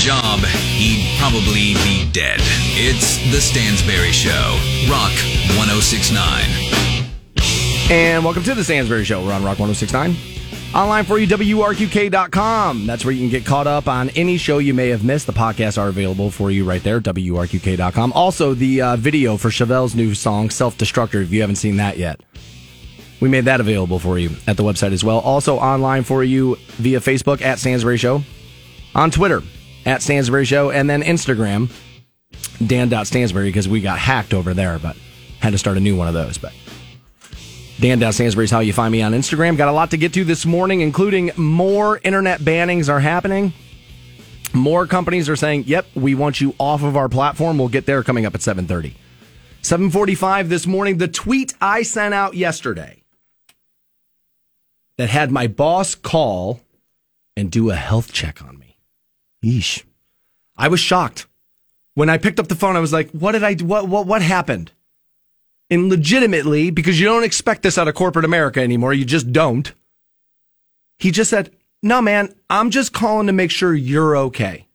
job, he'd probably be dead. It's The Stansberry Show, Rock 1069. And welcome to the Stansberry Show. We're on Rock 1069. Online for you, WRQK.com. That's where you can get caught up on any show you may have missed. The podcasts are available for you right there, WRQK.com. Also, the uh, video for Chevelle's new song, Self Destructor, if you haven't seen that yet. We made that available for you at the website as well. Also, online for you via Facebook at Stansberry Show, on Twitter at Stansberry Show, and then Instagram, Dan.Stansberry, because we got hacked over there, but had to start a new one of those. But Dan Stansberry is how you find me on Instagram. Got a lot to get to this morning, including more internet bannings are happening. More companies are saying, "Yep, we want you off of our platform." We'll get there coming up at seven thirty. Seven forty-five this morning. The tweet I sent out yesterday that had my boss call and do a health check on me. Yeesh. I was shocked when I picked up the phone. I was like, "What did I? do? What? What? What happened?" and legitimately, because you don't expect this out of corporate America anymore, you just don't. He just said, No, man, I'm just calling to make sure you're okay.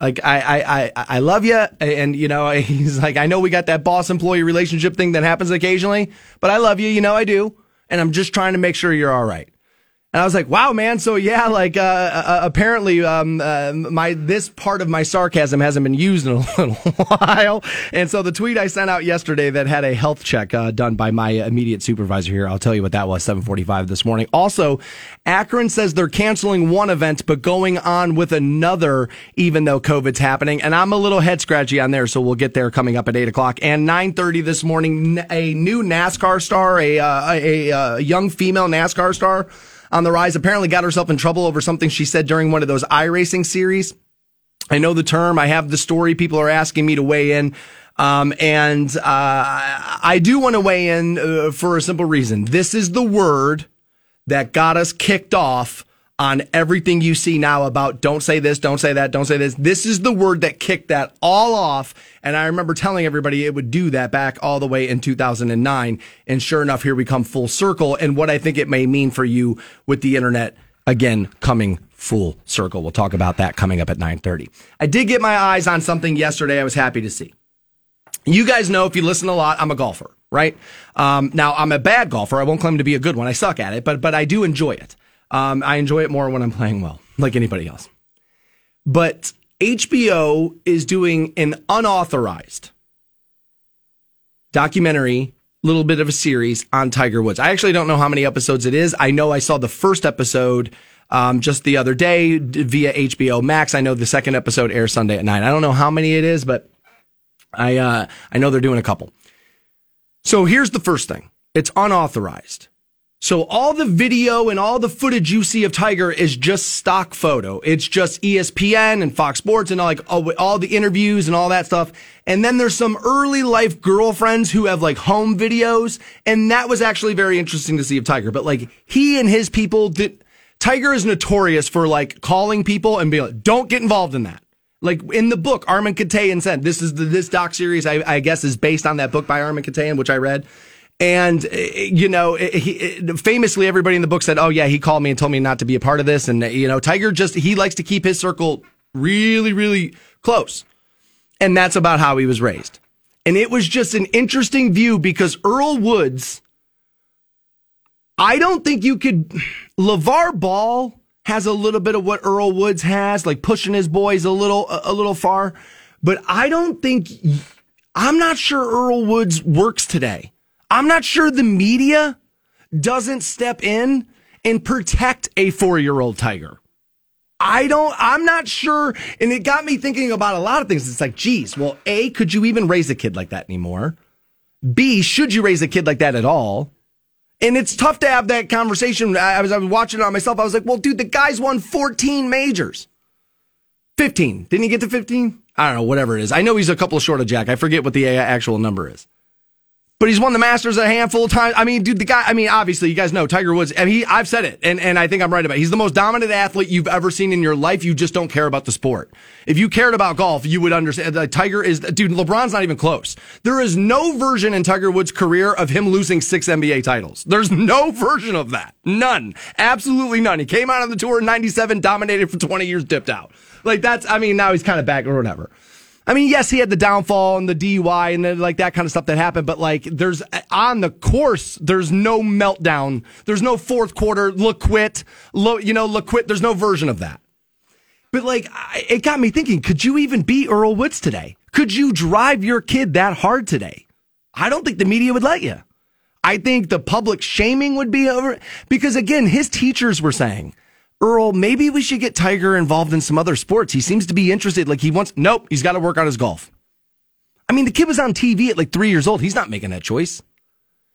Like I, I, I, I love you, and you know, he's like, I know we got that boss employee relationship thing that happens occasionally, but I love you, you know, I do, and I'm just trying to make sure you're all right. And I was like, wow, man. So yeah, like, uh, uh, apparently, um, uh, my, this part of my sarcasm hasn't been used in a little while. And so the tweet I sent out yesterday that had a health check, uh, done by my immediate supervisor here. I'll tell you what that was, 745 this morning. Also, Akron says they're canceling one event, but going on with another, even though COVID's happening. And I'm a little head scratchy on there. So we'll get there coming up at eight o'clock and 930 this morning. A new NASCAR star, a, uh, a, a young female NASCAR star on the rise. Apparently got herself in trouble over something she said during one of those iRacing series. I know the term. I have the story. People are asking me to weigh in. Um, and uh, I do want to weigh in uh, for a simple reason. This is the word that got us kicked off on everything you see now about don't say this, don't say that, don't say this. This is the word that kicked that all off. And I remember telling everybody it would do that back all the way in 2009. And sure enough, here we come full circle. And what I think it may mean for you with the internet again coming full circle. We'll talk about that coming up at 9:30. I did get my eyes on something yesterday I was happy to see. You guys know if you listen a lot, I'm a golfer, right? Um, now I'm a bad golfer. I won't claim to be a good one. I suck at it, but but I do enjoy it. Um, I enjoy it more when I'm playing well, like anybody else. But HBO is doing an unauthorized documentary, little bit of a series on Tiger Woods. I actually don't know how many episodes it is. I know I saw the first episode um, just the other day via HBO Max. I know the second episode airs Sunday at nine. I don't know how many it is, but I uh, I know they're doing a couple. So here's the first thing: it's unauthorized. So all the video and all the footage you see of Tiger is just stock photo. It's just ESPN and Fox Sports and all like all, all, the interviews and all that stuff. And then there's some early life girlfriends who have like home videos. And that was actually very interesting to see of Tiger. But like he and his people did, Tiger is notorious for like calling people and being like, don't get involved in that. Like in the book, Armen Keteyian said, this is the, this doc series, I, I guess is based on that book by Armen Keteyian, which I read. And, eh, you know, eh, he, eh, famously, everybody in the book said, oh, yeah, he called me and told me not to be a part of this. And, you know, Tiger just, he likes to keep his circle really, really close. And that's about how he was raised. And it was just an interesting view because Earl Woods, I don't think you could, LeVar Ball has a little bit of what Earl Woods has, like pushing his boys a little, a little far. But I don't think, I'm not sure Earl Woods works today. I'm not sure the media doesn't step in and protect a four year old tiger. I don't, I'm not sure. And it got me thinking about a lot of things. It's like, geez, well, A, could you even raise a kid like that anymore? B, should you raise a kid like that at all? And it's tough to have that conversation. I was, I was watching it on myself. I was like, well, dude, the guy's won 14 majors. 15. Didn't he get to 15? I don't know, whatever it is. I know he's a couple short of Jack. I forget what the actual number is. But he's won the Masters a handful of times. I mean, dude, the guy. I mean, obviously, you guys know Tiger Woods. And he, I've said it, and and I think I'm right about. it. He's the most dominant athlete you've ever seen in your life. You just don't care about the sport. If you cared about golf, you would understand. Like, Tiger is, dude. LeBron's not even close. There is no version in Tiger Woods' career of him losing six NBA titles. There's no version of that. None. Absolutely none. He came out on the tour in '97, dominated for 20 years, dipped out. Like that's. I mean, now he's kind of back or whatever. I mean, yes, he had the downfall and the DUI and the, like that kind of stuff that happened, but like there's on the course, there's no meltdown. There's no fourth quarter, look quit, you know, look quit. There's no version of that. But like, I, it got me thinking, could you even beat Earl Woods today? Could you drive your kid that hard today? I don't think the media would let you. I think the public shaming would be over because again, his teachers were saying, Earl, maybe we should get Tiger involved in some other sports. He seems to be interested. Like he wants, nope, he's got to work on his golf. I mean, the kid was on TV at like three years old. He's not making that choice.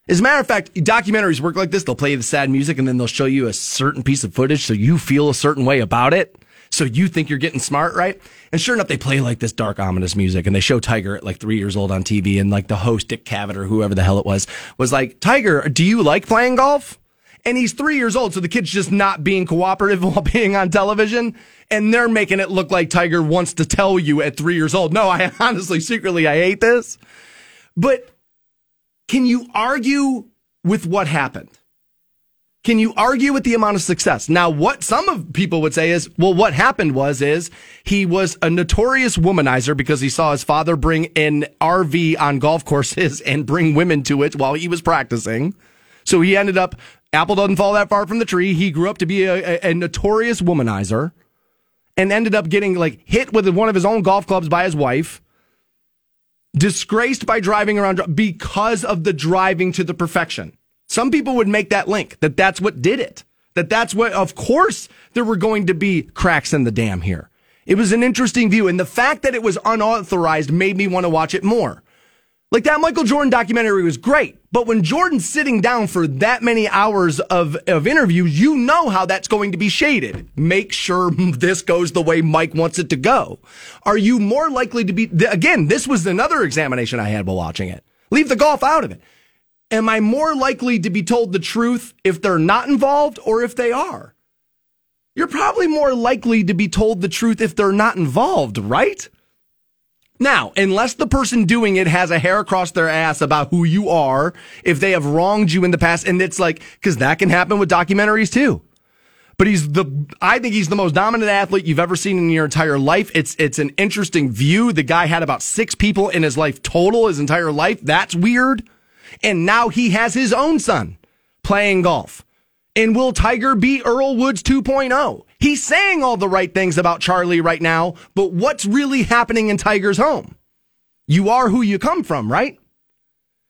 As a matter of fact, documentaries work like this. They'll play the sad music and then they'll show you a certain piece of footage so you feel a certain way about it. So you think you're getting smart, right? And sure enough, they play like this dark, ominous music and they show Tiger at like three years old on TV and like the host, Dick Cavett or whoever the hell it was, was like, Tiger, do you like playing golf? And he's three years old, so the kid's just not being cooperative while being on television. And they're making it look like Tiger wants to tell you at three years old. No, I honestly, secretly, I hate this. But can you argue with what happened? Can you argue with the amount of success? Now, what some of people would say is, well, what happened was, is he was a notorious womanizer because he saw his father bring an RV on golf courses and bring women to it while he was practicing. So he ended up Apple doesn't fall that far from the tree. He grew up to be a, a, a, notorious womanizer and ended up getting like hit with one of his own golf clubs by his wife, disgraced by driving around because of the driving to the perfection. Some people would make that link that that's what did it. That that's what, of course, there were going to be cracks in the dam here. It was an interesting view. And the fact that it was unauthorized made me want to watch it more. Like that Michael Jordan documentary was great, but when Jordan's sitting down for that many hours of, of interviews, you know how that's going to be shaded. Make sure this goes the way Mike wants it to go. Are you more likely to be, again, this was another examination I had while watching it. Leave the golf out of it. Am I more likely to be told the truth if they're not involved or if they are? You're probably more likely to be told the truth if they're not involved, right? Now, unless the person doing it has a hair across their ass about who you are, if they have wronged you in the past, and it's like, cause that can happen with documentaries too. But he's the, I think he's the most dominant athlete you've ever seen in your entire life. It's, it's an interesting view. The guy had about six people in his life total, his entire life. That's weird. And now he has his own son playing golf. And will Tiger be Earl Woods 2.0? He's saying all the right things about Charlie right now, but what's really happening in Tiger's home? You are who you come from, right?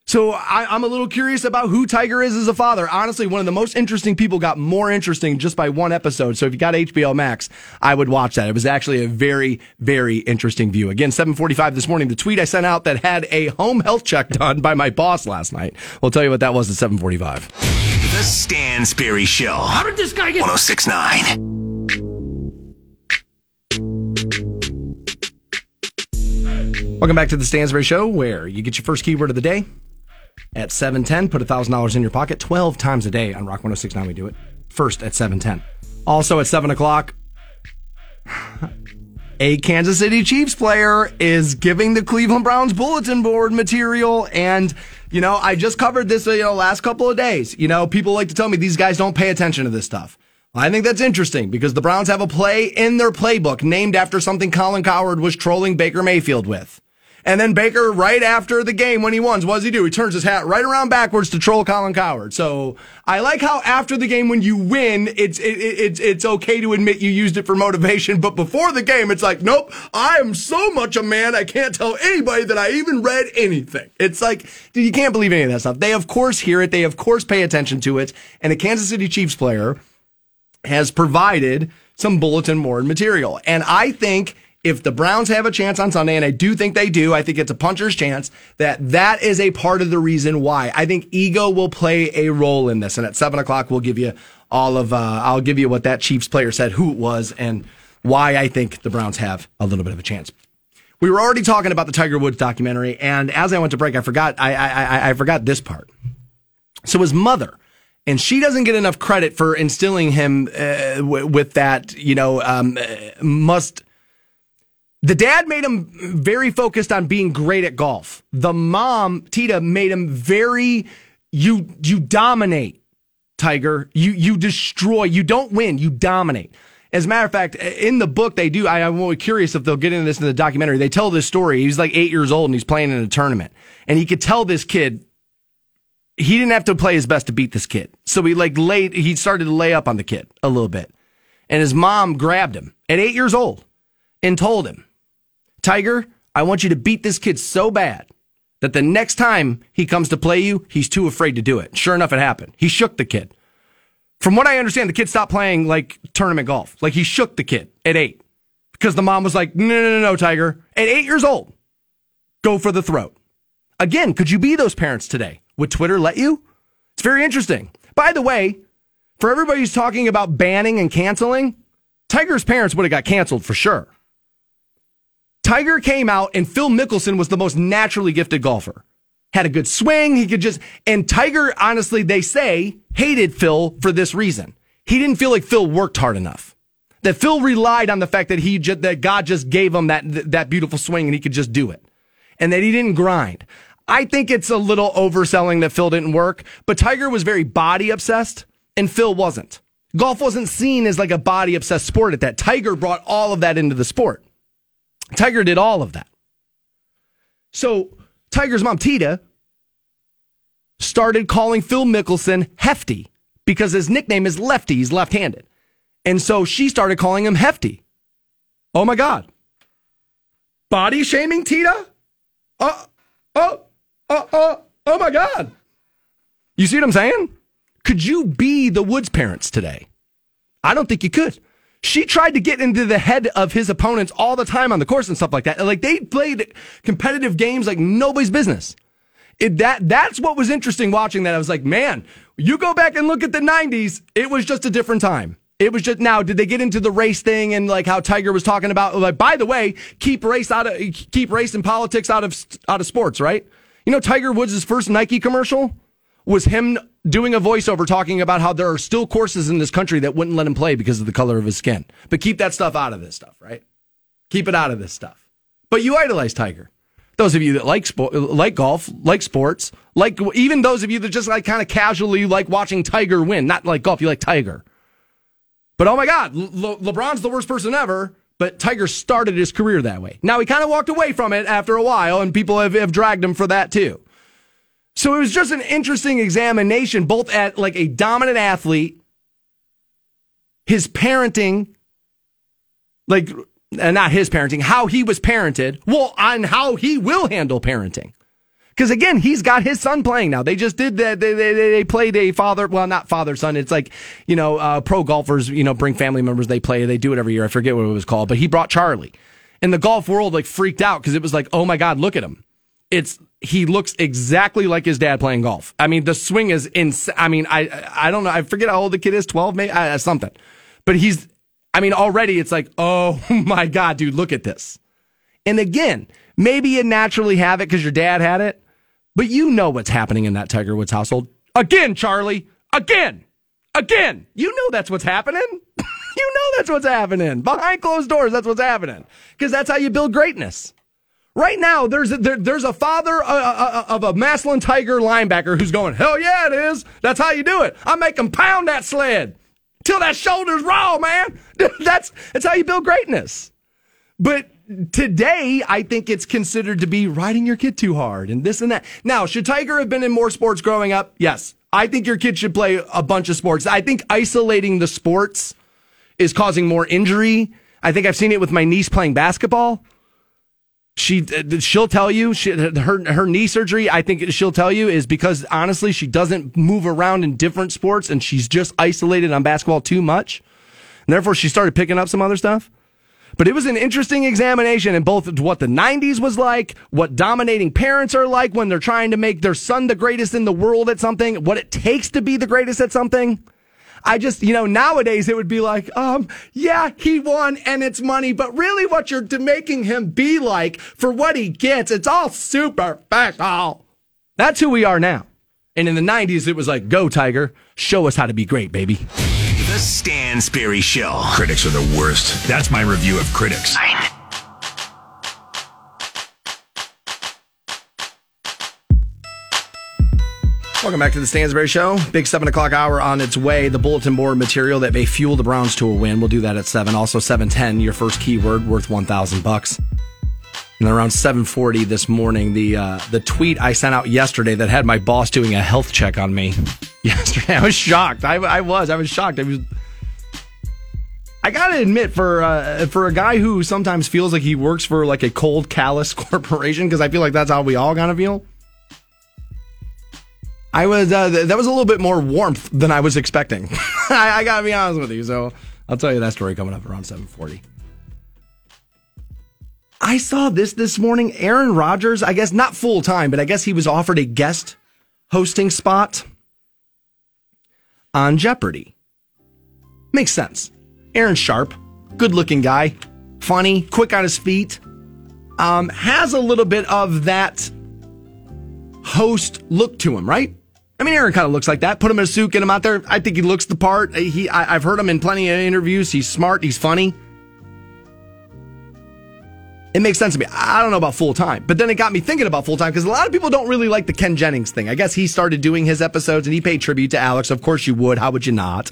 So I, am a little curious about who Tiger is as a father. Honestly, one of the most interesting people got more interesting just by one episode. So if you got HBO Max, I would watch that. It was actually a very, very interesting view. Again, 745 this morning, the tweet I sent out that had a home health check done by my boss last night. We'll tell you what that was at 745. The Stansberry Show. How did this guy get 1069? Welcome back to the Stansberry Show, where you get your first keyword of the day at 710. Put $1,000 in your pocket 12 times a day on Rock 1069. We do it first at 710. Also at 7 o'clock, a Kansas City Chiefs player is giving the Cleveland Browns bulletin board material. And, you know, I just covered this, uh, you know, last couple of days. You know, people like to tell me these guys don't pay attention to this stuff. I think that's interesting because the Browns have a play in their playbook named after something Colin Cowherd was trolling Baker Mayfield with. And then Baker, right after the game when he won, what does he do? He turns his hat right around backwards to troll Colin Cowherd. So I like how after the game when you win, it's it, it, it's it's okay to admit you used it for motivation, but before the game, it's like, nope, I am so much a man I can't tell anybody that I even read anything. It's like, dude, you can't believe any of that stuff. They of course hear it, they of course pay attention to it, and a Kansas City Chiefs player has provided some bulletin board material, and I think if the Browns have a chance on Sunday, and I do think they do, I think it's a puncher's chance that that is a part of the reason why. I think ego will play a role in this. And at seven o'clock, we'll give you all of, uh, I'll give you what that Chiefs player said, who it was, and why I think the Browns have a little bit of a chance. we were already talking about the Tiger Woods documentary, and as I went to break, I forgot I I, I forgot this part. So his mother, and she doesn't get enough credit for instilling him uh, w- with that. You know, um, uh, must. The dad made him very focused on being great at golf. The mom, Tida, made him very you you dominate, Tiger. You you destroy. You don't win. You dominate. As a matter of fact, in the book they do. I, am really curious if they'll get into this in the documentary. They tell this story. He's like eight years old and he's playing in a tournament, and he could tell this kid he didn't have to play his best to beat this kid. So he like laid. He started to lay up on the kid a little bit, and his mom grabbed him at eight years old and told him, "Tiger, I want you to beat this kid so bad." That the next time he comes to play you, he's too afraid to do it. Sure enough, it happened. He shook the kid. From what I understand, the kid stopped playing like tournament golf. Like he shook the kid at eight because the mom was like, no, no, no, no, Tiger. At eight years old, go for the throat. Again, could you be those parents today? Would Twitter let you? It's very interesting. By the way, for everybody who's talking about banning and canceling, Tiger's parents would have got canceled for sure. Tiger came out and Phil Mickelson was the most naturally gifted golfer had a good swing. He could just, and Tiger, honestly, they say, hated Phil for this reason. He didn't feel like Phil worked hard enough. That Phil relied on the fact that he that God just gave him that, that beautiful swing and he could just do it. And that he didn't grind. I think it's a little overselling that Phil didn't work, but Tiger was very body obsessed and Phil wasn't. Golf wasn't seen as like a body obsessed sport at that. Tiger brought all of that into the sport. Tiger did all of that. So Tiger's mom, Tida, started calling Phil Mickelson Hefty because his nickname is Lefty. He's left handed. And so she started calling him Hefty. Oh my God. Body shaming Tida? Oh, oh, oh, oh, oh my God. You see what I'm saying? Could you be the Woods parents today? I don't think you could. She tried to get into the head of his opponents all the time on the course and stuff like that. Like they played competitive games like nobody's business. It, that that's what was interesting watching that. I was like, man, you go back and look at the '90s. It was just a different time. It was just now. Did they get into the race thing and like how Tiger was talking about? Like, by the way, keep race out of keep race and politics out of out of sports, right? You know, Tiger Woods' first Nike commercial was him doing a voiceover talking about how there are still courses in this country that wouldn't let him play because of the color of his skin. But keep that stuff out of this stuff, right? Keep it out of this stuff. But you idolize Tiger. Those of you that like sport, like golf, like sports, like even those of you that just like kind of casually like watching Tiger win, not like golf, you like Tiger. But oh my God, Le- LeBron's the worst person ever. But Tiger started his career that way. Now he kind of walked away from it after a while, and people have, have dragged him for that too. So it was just an interesting examination, both at like a dominant athlete, his parenting, like, and not his parenting, how he was parented, well, on how he will handle parenting. Because again, he's got his son playing now. They just did that. They, they, they played a father, well, not father son. It's like, you know, uh, pro golfers, you know, bring family members. They play, they do it every year. I forget what it was called, but he brought Charlie. And the golf world like freaked out because it was like, oh my God, look at him. It's he looks exactly like his dad playing golf. I mean, the swing is insane. I mean, I I don't know. I forget how old the kid is. Twelve, maybe uh, something. But he's. I mean, already it's like, oh my god, dude, look at this. And again, maybe you naturally have it because your dad had it, but you know what's happening in that Tiger Woods household. Again, Charlie. Again. Again. You know that's what's happening. you know that's what's happening behind closed doors. That's what's happening because that's how you build greatness. Right now, there's a, there, there's a father uh, uh, uh, of a Massillon Tiger linebacker who's going, hell yeah, it is. That's how you do it. I make him pound that sled till that shoulder's raw, man. that's that's how you build greatness. But today, I think it's considered to be riding your kid too hard and this and that. Now, should Tiger have been in more sports growing up? Yes. I think your kid should play a bunch of sports. I think isolating the sports is causing more injury. I think I've seen it with my niece playing basketball she uh, she'll tell you she, her her knee surgery i think she'll tell you is because honestly she doesn't move around in different sports and she's just isolated on basketball too much. And therefore she started picking up some other stuff. But it was an interesting examination in both what the 90s was like what dominating parents are like when they're trying to make their son the greatest in the world at something what it takes to be the greatest at something I just, you know, nowadays it would be like, um, yeah, he won and it's money, but really what you're making him be like for what he gets, it's all super special. That's who we are now. And in the 90s, it was like, go, Tiger, show us how to be great, baby. The Stansberry Show. Critics are the worst. That's my review of critics. Welcome back to the Stansberry Show. Big seven o'clock hour on its way. The bulletin board material that may fuel the Browns to a win. We'll do that at seven. Also seven ten. Your first keyword worth one thousand bucks. And around seven forty this morning, the uh, the tweet I sent out yesterday that had my boss doing a health check on me. Yesterday, I was shocked. I, I was. I was shocked. I was. I gotta admit, for uh, for a guy who sometimes feels like he works for like a cold, callous corporation, because I feel like that's how we all kind of feel. I was uh, th- that was a little bit more warmth than I was expecting. I, I, gotta be honest with you. So I'll tell you that story coming up around seven forty. I saw this this morning. Aaron Rodgers, I guess not full time, but I guess he was offered a guest hosting spot on Jeopardy. Makes sense. Aaron Sharp, good looking guy, funny, quick on his feet, um, has a little bit of that host look to him, right? I mean, Aaron kind of looks like that. Put him in a suit, get him out there. I think he looks the part. He, I, I've heard him in plenty of interviews. He's smart. He's funny. It makes sense to me. I don't know about full time, but then it got me thinking about full time because a lot of people don't really like the Ken Jennings thing. I guess he started doing his episodes and he paid tribute to Alex. Of course you would. How would you not?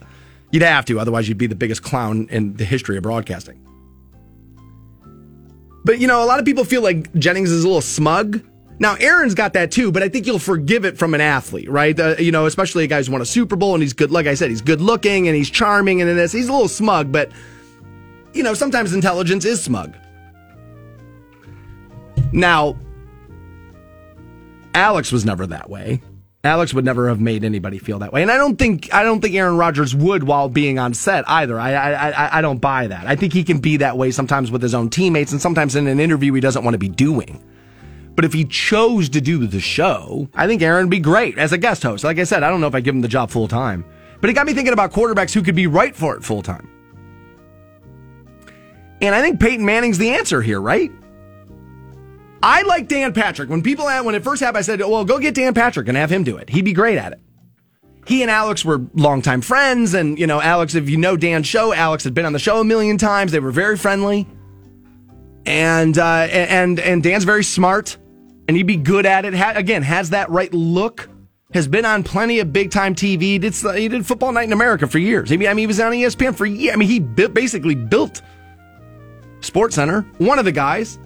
You'd have to, otherwise you'd be the biggest clown in the history of broadcasting. But you know, a lot of people feel like Jennings is a little smug. Now, Aaron's got that too, but I think you'll forgive it from an athlete, right? Uh, you know, especially a guy who's won a Super Bowl and he's good. Like I said, he's good looking and he's charming and this, he's a little smug, but you know, sometimes intelligence is smug. Now, Alex was never that way. Alex would never have made anybody feel that way, and I don't think I don't think Aaron Rodgers would while being on set either. I I I don't buy that. I think he can be that way sometimes with his own teammates, and sometimes in an interview he doesn't want to be doing. But if he chose to do the show, I think Aaron would be great as a guest host. Like I said, I don't know if I give him the job full time, but it got me thinking about quarterbacks who could be right for it full time. And I think Peyton Manning's the answer here, right? I like Dan Patrick. When people when it first happened, I said, "Well, go get Dan Patrick and have him do it. He'd be great at it." He and Alex were longtime friends, and you know, Alex, if you know Dan's show, Alex had been on the show a million times. They were very friendly, and uh, and and Dan's very smart, and he'd be good at it. Ha- again, has that right look. Has been on plenty of big time TV. He did, he did Football Night in America for years. I mean, he was on ESPN for years. I mean, he basically built Sports Center. One of the guys.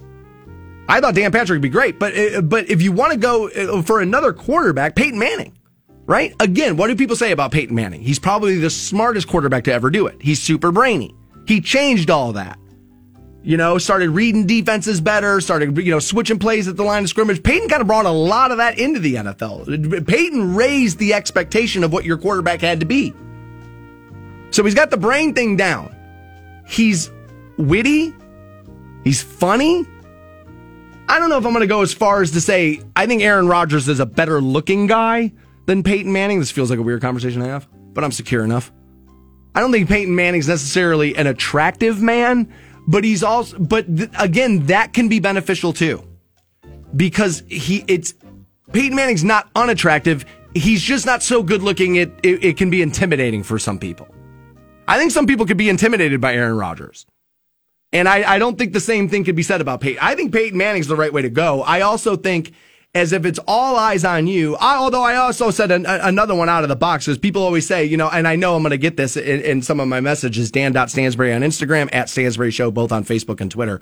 I thought Dan Patrick would be great, but uh, but if you want to go uh, for another quarterback, Peyton Manning, right? Again, what do people say about Peyton Manning? He's probably the smartest quarterback to ever do it. He's super brainy. He changed all that. You know, started reading defenses better, started you know switching plays at the line of scrimmage. Peyton kind of brought a lot of that into the NFL. Peyton raised the expectation of what your quarterback had to be. So he's got the brain thing down. He's witty. He's funny. I don't know if I'm going to go as far as to say I think Aaron Rodgers is a better looking guy than Peyton Manning. This feels like a weird conversation I have, but I'm secure enough. I don't think Peyton Manning's necessarily an attractive man, but he's also, but th- again, that can be beneficial too. Because he, it's, Peyton Manning's not unattractive. He's just not so good looking. It, it, it can be intimidating for some people. I think some people could be intimidated by Aaron Rodgers. And I, I don't think the same thing could be said about Peyton. I think Peyton Manning's the right way to go. I also think as if it's all eyes on you. I, although I also said an, another one out of the box because people always say, you know, and I know I'm going to get this in, in, some of my messages, Dan.Stansberry on Instagram, at Stansberry Show, both on Facebook and Twitter.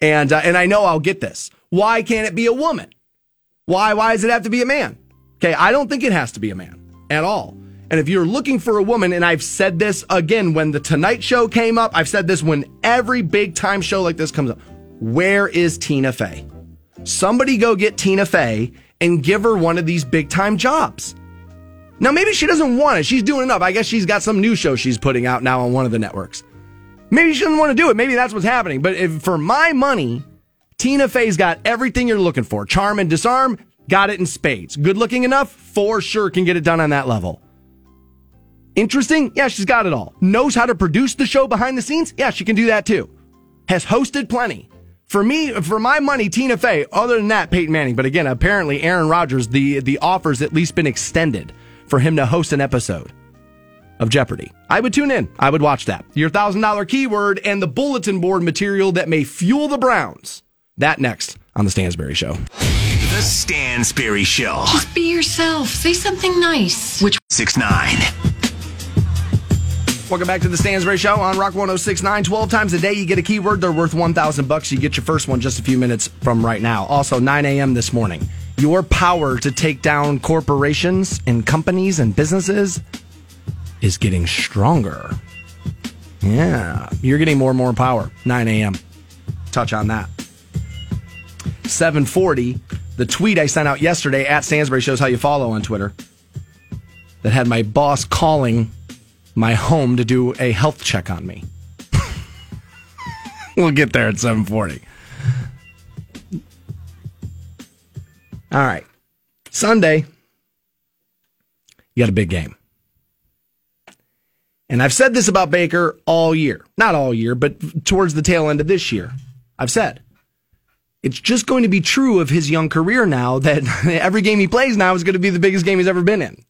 And, uh, and I know I'll get this. Why can't it be a woman? Why, why does it have to be a man? Okay. I don't think it has to be a man at all. And if you're looking for a woman, and I've said this again when the Tonight Show came up, I've said this when every big time show like this comes up. Where is Tina Fey? Somebody go get Tina Fey and give her one of these big time jobs. Now, maybe she doesn't want it. She's doing enough. I guess she's got some new show she's putting out now on one of the networks. Maybe she doesn't want to do it. Maybe that's what's happening. But if, for my money, Tina Fey's got everything you're looking for. Charm and disarm, got it in spades. Good looking enough, for sure can get it done on that level. Interesting? Yeah, she's got it all. Knows how to produce the show behind the scenes? Yeah, she can do that too. Has hosted plenty. For me, for my money, Tina Fey. Other than that, Peyton Manning. But again, apparently Aaron Rodgers, the the offer's at least been extended for him to host an episode of Jeopardy. I would tune in. I would watch that. Your thousand dollar keyword and the bulletin board material that may fuel the Browns. That next on the Stansberry Show. The Stansberry Show. Just be yourself. Say something nice. Which 6 9. Welcome back to the Stansberry Show on Rock 1069. 12 times a day you get a keyword. They're worth 1,000 bucks. You get your first one just a few minutes from right now. Also, 9 a.m. this morning. Your power to take down corporations and companies and businesses is getting stronger. Yeah, you're getting more and more power. 9 a.m. Touch on that. 740, the tweet I sent out yesterday at Stansberry shows how you follow on Twitter that had my boss calling my home to do a health check on me. we'll get there at 740. All right. Sunday, you got a big game. And I've said this about Baker all year. Not all year, but towards the tail end of this year. I've said it's just going to be true of his young career now that every game he plays now is going to be the biggest game he's ever been in.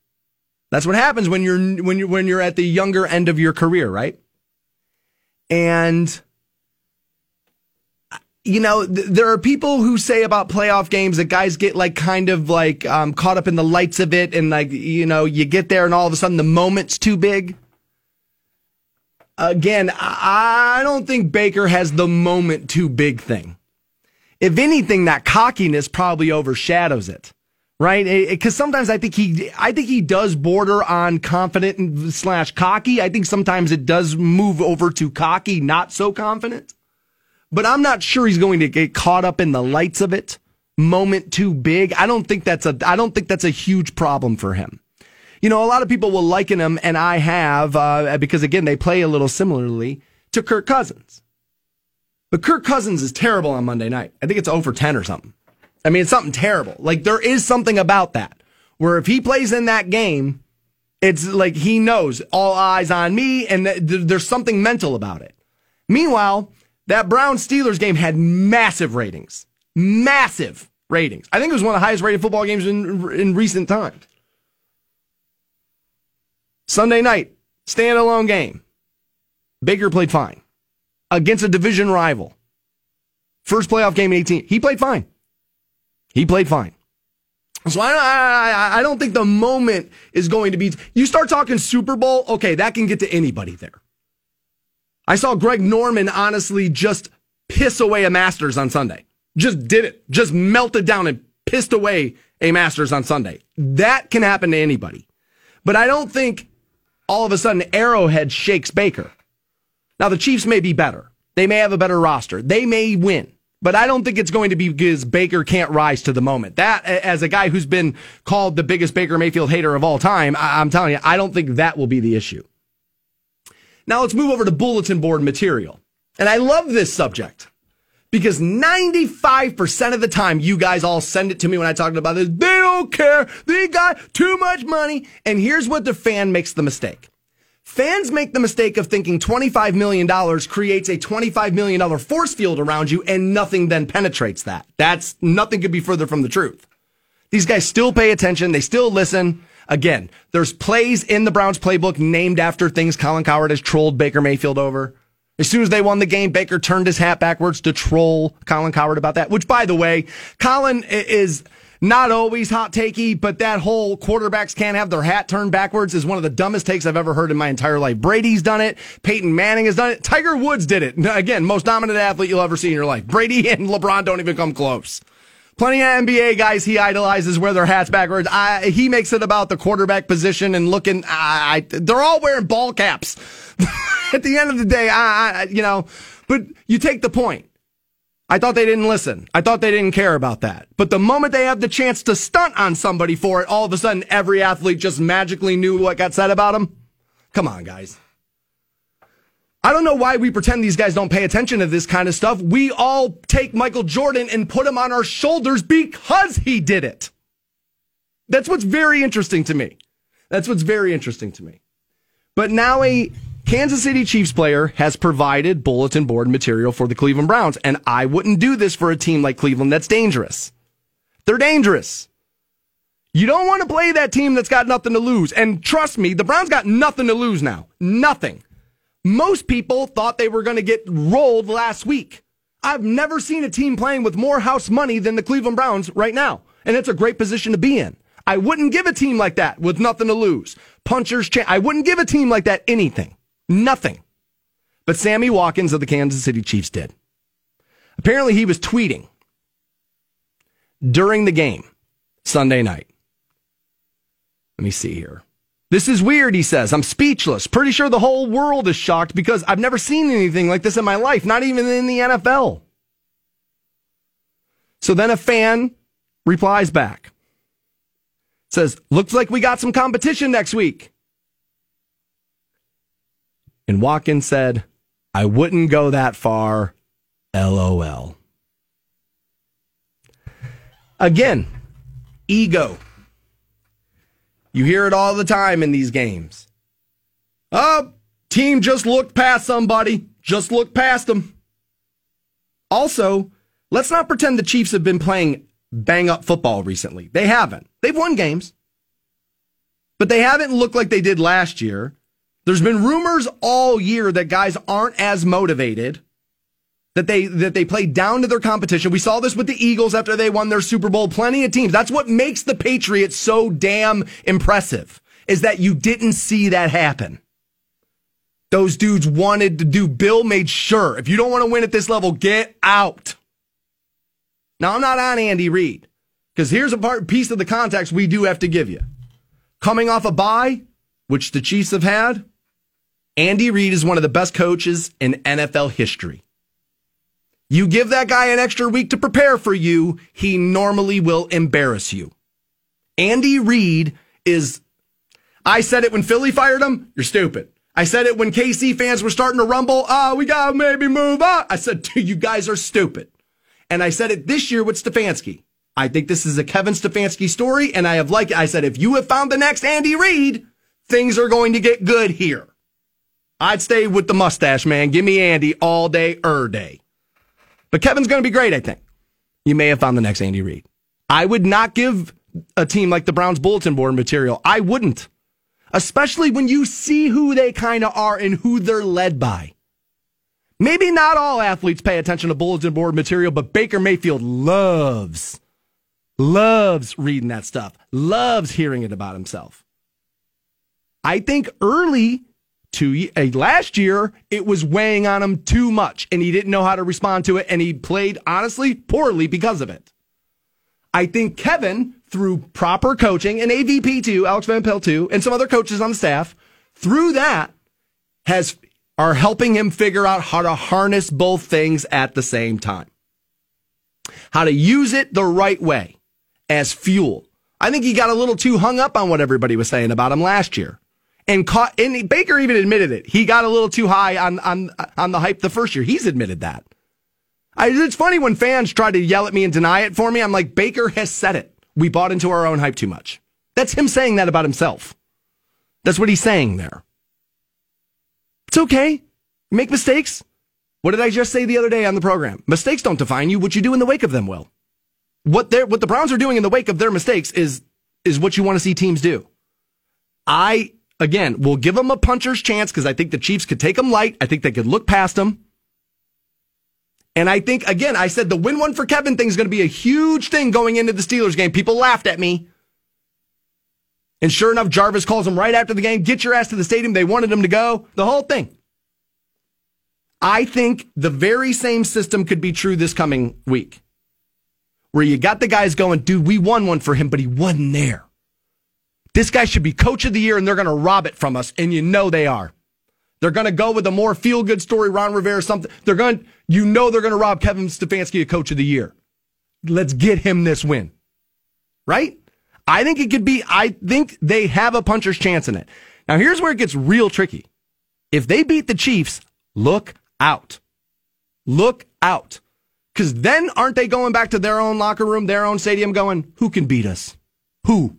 That's what happens when you're when you when you're at the younger end of your career, right? And you know, th- there are people who say about playoff games that guys get like kind of like um, caught up in the lights of it, and like you know, you get there and all of a sudden the moment's too big. Again, I I don't think Baker has the moment too big thing. If anything, that cockiness probably overshadows it right? Because sometimes I think he, I think he does border on confident slash cocky. I think sometimes it does move over to cocky, not so confident. But I'm not sure he's going to get caught up in the lights of it. Moment too big. I don't think that's a, I don't think that's a huge problem for him. You know, a lot of people will liken him, and I have, uh, because again, they play a little similarly to Kirk Cousins. But Kirk Cousins is terrible on Monday night. I think it's over 10 or something. I mean, it's something terrible. Like there is something about that where if he plays in that game, it's like he knows all eyes on me and th- there's something mental about it. Meanwhile, that Brown Steelers game had massive ratings, massive ratings. I think it was one of the highest rated football games in, in recent times. Sunday night, standalone game. Baker played fine against a division rival. First playoff game in 18. He played fine. He played fine. So I, I, I don't think the moment is going to be. You start talking Super Bowl, okay, that can get to anybody there. I saw Greg Norman honestly just piss away a Masters on Sunday. Just did it. Just melted down and pissed away a Masters on Sunday. That can happen to anybody. But I don't think all of a sudden Arrowhead shakes Baker. Now the Chiefs may be better. They may have a better roster. They may win but I don't think it's going to be because Baker can't rise to the moment. That, as a guy who's been called the biggest Baker Mayfield hater of all time, I'm telling you, I don't think that will be the issue. Now let's move over to bulletin board material. And I love this subject because 95% of the time you guys all send it to me when I talk about this. They don't care. They got too much money. And here's what the fan makes the mistake. Fans make the mistake of thinking $25 million creates a $25 million force field around you and nothing then penetrates that. That's nothing could be further from the truth. These guys still pay attention. They still listen. Again, there's plays in the Browns playbook named after things Colin Cowherd has trolled Baker Mayfield over. As soon as they won the game, Baker turned his hat backwards to troll Colin Cowherd about that, which by the way, Colin is not always hot takey, but that whole quarterbacks can't have their hat turned backwards is one of the dumbest takes I've ever heard in my entire life. Brady's done it. Peyton Manning has done it. Tiger Woods did it. Again, most dominant athlete you'll ever see in your life. Brady and LeBron don't even come close. Plenty of NBA guys he idolizes wear their hats backwards. I, he makes it about the quarterback position and looking. I, they're all wearing ball caps. At the end of the day, I, you know, but you take the point. I thought they didn't listen. I thought they didn't care about that. But the moment they have the chance to stunt on somebody for it, all of a sudden every athlete just magically knew what got said about them. Come on, guys. I don't know why we pretend these guys don't pay attention to this kind of stuff. We all take Michael Jordan and put him on our shoulders because he did it. That's what's very interesting to me. That's what's very interesting to me. But now a Kansas City Chiefs player has provided bulletin board material for the Cleveland Browns, and I wouldn't do this for a team like Cleveland that's dangerous. They're dangerous. You don't want to play that team that's got nothing to lose. And trust me, the Browns got nothing to lose now. Nothing. Most people thought they were going to get rolled last week. I've never seen a team playing with more house money than the Cleveland Browns right now. And it's a great position to be in. I wouldn't give a team like that with nothing to lose. Puncher's chance. I wouldn't give a team like that anything. Nothing. But Sammy Watkins of the Kansas City Chiefs did. Apparently, he was tweeting during the game Sunday night. Let me see here. This is weird, he says. I'm speechless. Pretty sure the whole world is shocked because I've never seen anything like this in my life, not even in the NFL. So then a fan replies back. Says, looks like we got some competition next week. And Watkins said, I wouldn't go that far. LOL. Again, ego. You hear it all the time in these games. Oh, team just looked past somebody, just looked past them. Also, let's not pretend the Chiefs have been playing bang up football recently. They haven't. They've won games, but they haven't looked like they did last year. There's been rumors all year that guys aren't as motivated, that they that they play down to their competition. We saw this with the Eagles after they won their Super Bowl. Plenty of teams. That's what makes the Patriots so damn impressive. Is that you didn't see that happen. Those dudes wanted to do. Bill made sure if you don't want to win at this level, get out. Now I'm not on Andy Reid because here's a part piece of the context we do have to give you. Coming off a bye, which the Chiefs have had, Andy Reid is one of the best coaches in NFL history. You give that guy an extra week to prepare for you, he normally will embarrass you. Andy Reid is, I said it when Philly fired him, you're stupid. I said it when KC fans were starting to rumble, ah, oh, we gotta maybe move on. I said, you guys are stupid. And I said it this year with Stefanski. I think this is a Kevin Stefanski story, and I have like I said, if you have found the next Andy Reid, things are going to get good here. I'd stay with the mustache man. Give me Andy all day, er day. But Kevin's going to be great, I think. You may have found the next Andy Reid. I would not give a team like the Browns bulletin board material. I wouldn't. Especially when you see who they kind of are and who they're led by. Maybe not all athletes pay attention to bulletin board material, but Baker Mayfield loves, loves reading that stuff, loves hearing it about himself. I think early two uh, last year it was weighing on him too much and he didn't know how to respond to it and he played honestly poorly because of it. I think kevin through proper coaching and avp too alex van pelt too and some other coaches on the staff through that has are helping him figure out how to harness both things at the same time. How to use it the right way as fuel. I think he got a little too hung up on what everybody was saying about him last year and caught and Baker even admitted it. He got a little too high on on on the hype the first year. He's admitted that. I, it's funny when fans try to yell at me and deny it for me. I'm like, Baker has said it. We bought into our own hype too much. That's him saying that about himself. That's what he's saying there. It's okay. make mistakes. What did I just say the other day on the program? Mistakes don't define you. What you do in the wake of them will. What they what the Browns are doing in the wake of their mistakes is is what you want to see teams do. I again, we'll give them a puncher's chance because I think the Chiefs could take them light. I think they could look past them. And I think, again, I said the win one for Kevin thing is going to be a huge thing going into the Steelers game. People laughed at me. And sure enough, Jarvis calls him right after the game, get your ass to the stadium. They wanted him to go. The whole thing. I think the very same system could be true this coming week. Where you got the guys going, dude, we won one for him, but he wasn't there. This guy should be coach of the year and they're going to rob it from us. And you know they are. They're going to go with a more feel good story, Ron Rivera, or something. They're going, you know, they're going to rob Kevin Stefanski a coach of the year. Let's get him this win. Right? I think it could be, I think they have a puncher's chance in it. Now, here's where it gets real tricky. If they beat the Chiefs, look out. Look out. Because then aren't they going back to their own locker room, their own stadium, going, who can beat us? Who?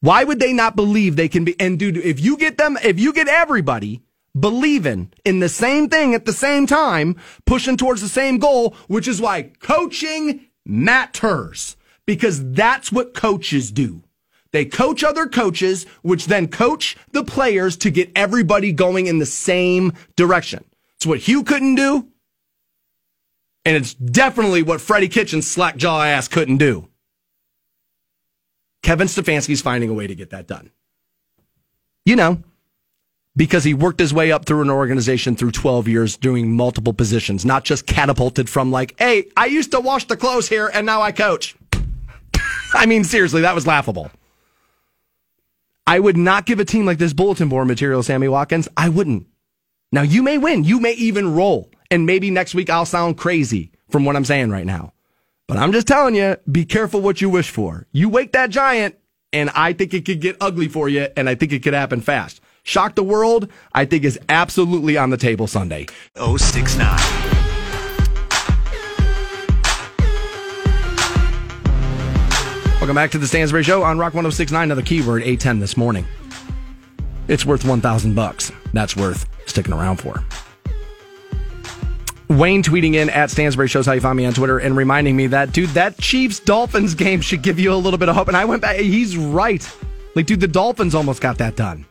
Why would they not believe they can be? And dude, if you get them, if you get everybody believing in the same thing at the same time, pushing towards the same goal, which is why coaching matters because that's what coaches do. They coach other coaches, which then coach the players to get everybody going in the same direction. It's what Hugh couldn't do. And it's definitely what Freddie Kitchen's slack jaw ass couldn't do. Kevin Stefanski's finding a way to get that done. You know, because he worked his way up through an organization through 12 years doing multiple positions, not just catapulted from like, hey, I used to wash the clothes here and now I coach. I mean, seriously, that was laughable. I would not give a team like this bulletin board material, Sammy Watkins. I wouldn't. Now, you may win. You may even roll. And maybe next week I'll sound crazy from what I'm saying right now. But I'm just telling you, be careful what you wish for. You wake that giant, and I think it could get ugly for you, and I think it could happen fast. Shock the world, I think is absolutely on the table Sunday. 069. Welcome back to the Stansberry Show on Rock 1069. Another keyword, A10 this morning. It's worth 1,000 bucks. That's worth sticking around for. Wayne tweeting in at Stansberry shows how you find me on Twitter and reminding me that, dude, that Chiefs Dolphins game should give you a little bit of hope. And I went back, he's right. Like, dude, the Dolphins almost got that done.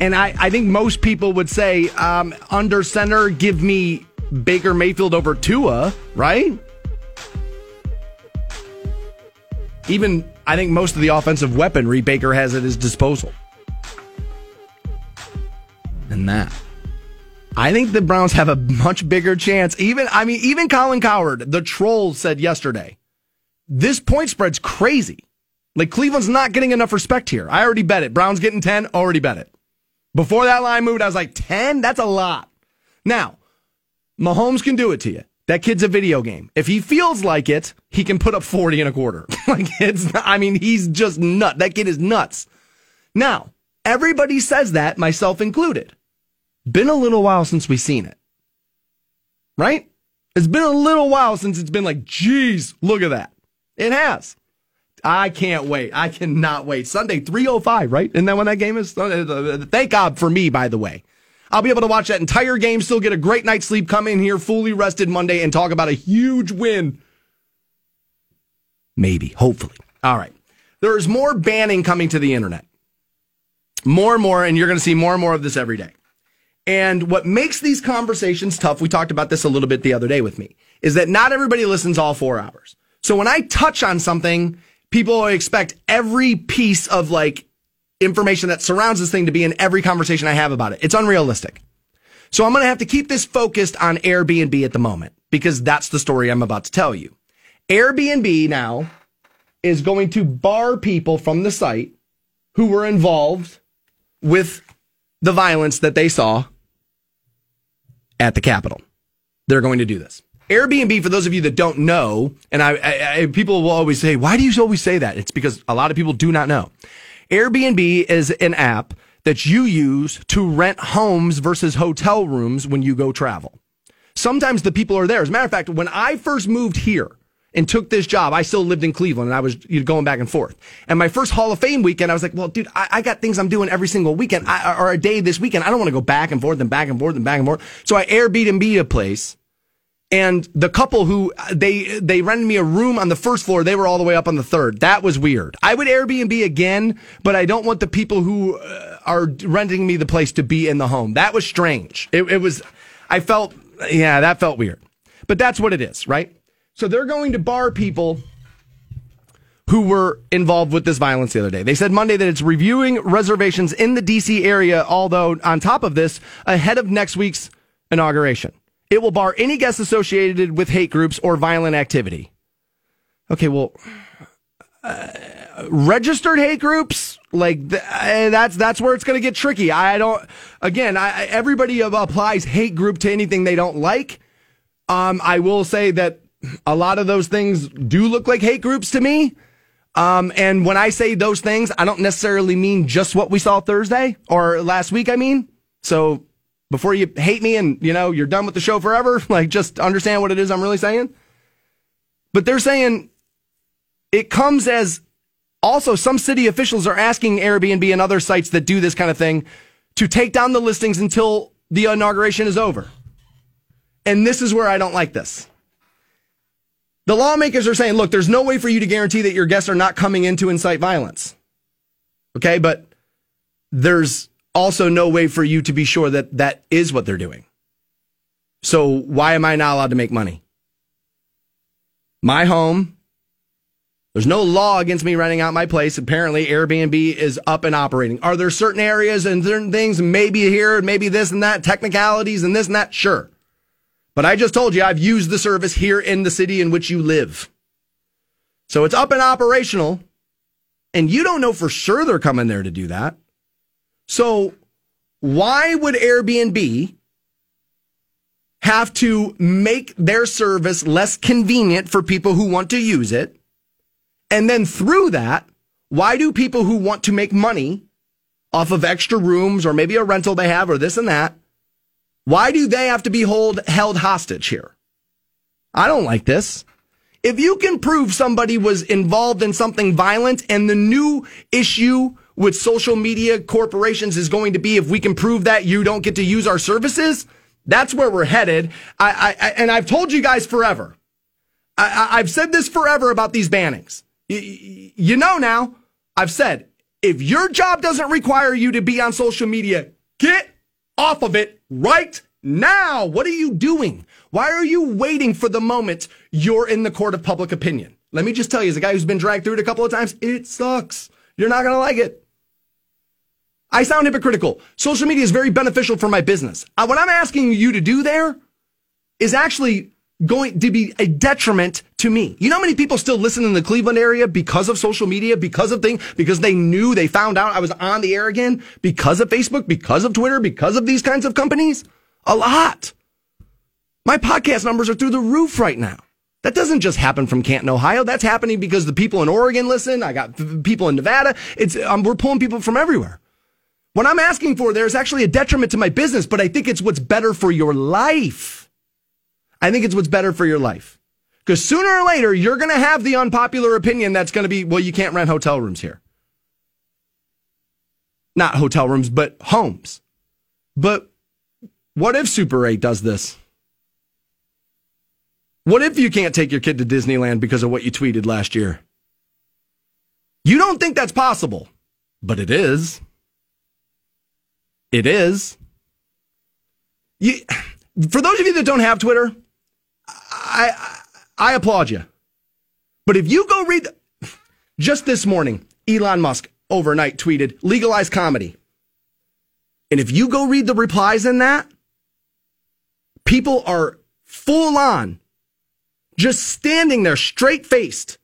And I, I think most people would say, um, under center, give me Baker Mayfield over Tua, right? Even, I think most of the offensive weaponry Baker has at his disposal. And that. I think the Browns have a much bigger chance. Even, I mean, even Colin Cowherd, the troll, said yesterday, this point spread's crazy. Like Cleveland's not getting enough respect here. I already bet it. Browns getting 10, already bet it. Before that line moved, I was like, 10? That's a lot. Now, Mahomes can do it to you. That kid's a video game. If he feels like it, he can put up 40 and a quarter. like it's, not, I mean, he's just nut. That kid is nuts. Now, everybody says that, myself included. Been a little while since we've seen it. Right? It's been a little while since it's been like, geez, look at that. It has. I can't wait. I cannot wait. Sunday, 305, right? And then when that game is? Uh, thank God for me, by the way. I'll be able to watch that entire game, still get a great night's sleep, come in here fully rested Monday, and talk about a huge win. Maybe, hopefully. All right. There's more banning coming to the internet. More and more, and you're going to see more and more of this every day. And what makes these conversations tough, we talked about this a little bit the other day with me, is that not everybody listens all four hours. So when I touch on something, people expect every piece of like information that surrounds this thing to be in every conversation I have about it. It's unrealistic. So I'm going to have to keep this focused on Airbnb at the moment because that's the story I'm about to tell you. Airbnb now is going to bar people from the site who were involved with the violence that they saw at the Capitol. They're going to do this. Airbnb, for those of you that don't know, and I, I, I, people will always say, why do you always say that? It's because a lot of people do not know. Airbnb is an app that you use to rent homes versus hotel rooms when you go travel. Sometimes the people are there. As a matter of fact, when I first moved here, and took this job, I still lived in Cleveland and I was going back and forth. And my first Hall of Fame weekend, I was like, well, dude, I, I got things I'm doing every single weekend I, or a day this weekend. I don't want to go back and forth and back and forth and back and forth. So I Airbnb a place. And the couple who they they rented me a room on the first floor, they were all the way up on the third. That was weird. I would Airbnb again, but I don't want the people who uh, are renting me the place to be in the home. That was strange. It, it was, I felt, yeah, that felt weird. But that's what it is, right? So they're going to bar people who were involved with this violence the other day. They said Monday that it's reviewing reservations in the DC area, although on top of this, ahead of next week's inauguration. It will bar any guests associated with hate groups or violent activity. Okay, well, uh, registered hate groups like th- uh, that's that's where it's going to get tricky. I don't. Again, I, everybody applies hate group to anything they don't like. Um, I will say that a lot of those things do look like hate groups to me. Um, and when I say those things, I don't necessarily mean just what we saw Thursday or last week. I mean, so before you hate me and you know you're done with the show forever, like just understand what it is I'm really saying. But they're saying it comes as Also, some city officials are asking Airbnb and other sites that do this kind of thing to take down the listings until the inauguration is over. And this is where I don't like this. The lawmakers are saying, look, there's no way for you to guarantee that your guests are not coming in to incite violence. Okay, but there's also no way for you to be sure that that is what they're doing. So why am I not allowed to make money? My home. There's no law against me renting out my place. Apparently, Airbnb is up and operating. Are there certain areas and certain things, maybe here, maybe this and that, technicalities and this and that? Sure. But I just told you I've used the service here in the city in which you live. So it's up and operational. And you don't know for sure they're coming there to do that. So why would Airbnb have to make their service less convenient for people who want to use it? And then through that, why do people who want to make money off of extra rooms or maybe a rental they have or this and that, why do they have to be hold, held hostage here? I don't like this. If you can prove somebody was involved in something violent and the new issue with social media corporations is going to be if we can prove that you don't get to use our services, that's where we're headed. I, I, and I've told you guys forever. I, have said this forever about these bannings. You know now, I've said, if your job doesn't require you to be on social media, get off of it right now. What are you doing? Why are you waiting for the moment you're in the court of public opinion? Let me just tell you, as a guy who's been dragged through it a couple of times, it sucks. You're not going to like it. I sound hypocritical. Social media is very beneficial for my business. What I'm asking you to do there is actually going to be a detriment to me. You know how many people still listen in the Cleveland area because of social media, because of things, because they knew they found out I was on the air again, because of Facebook, because of Twitter, because of these kinds of companies? A lot. My podcast numbers are through the roof right now. That doesn't just happen from Canton, Ohio. That's happening because the people in Oregon listen. I got people in Nevada. It's um, we're pulling people from everywhere. What I'm asking for there is actually a detriment to my business, but I think it's what's better for your life. I think it's what's better for your life. Because sooner or later, you're going to have the unpopular opinion that's going to be, well, you can't rent hotel rooms here. Not hotel rooms, but homes. But what if Super 8 does this? What if you can't take your kid to Disneyland because of what you tweeted last year? You don't think that's possible, but it is. It is. You, for those of you that don't have Twitter, I, I applaud you. But if you go read, just this morning, Elon Musk overnight tweeted legalize comedy. And if you go read the replies in that, people are full on just standing there straight faced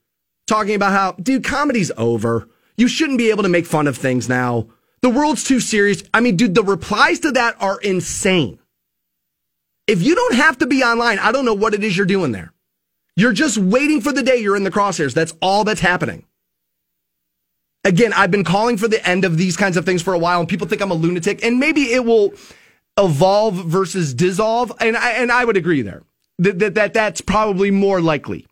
talking about how, dude, comedy's over. You shouldn't be able to make fun of things now. The world's too serious. I mean, dude, the replies to that are insane. If you don't have to be online, I don't know what it is you're doing there. You're just waiting for the day you're in the crosshairs. That's all that's happening. Again, I've been calling for the end of these kinds of things for a while, and people think I'm a lunatic, and maybe it will evolve versus dissolve. And I, and I would agree there that, that, that that's probably more likely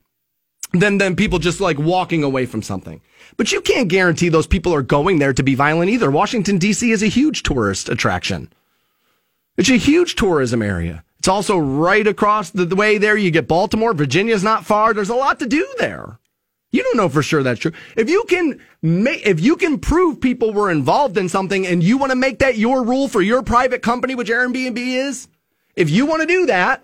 than, than people just like walking away from something. But you can't guarantee those people are going there to be violent either. Washington, D.C. is a huge tourist attraction. It's a huge tourism area. It's also right across the, way there. You get Baltimore. Virginia's not far. There's a lot to do there. You don't know for sure that's true. If you can make, if you can prove people were involved in something and you want to make that your rule for your private company, which Airbnb is, if you want to do that,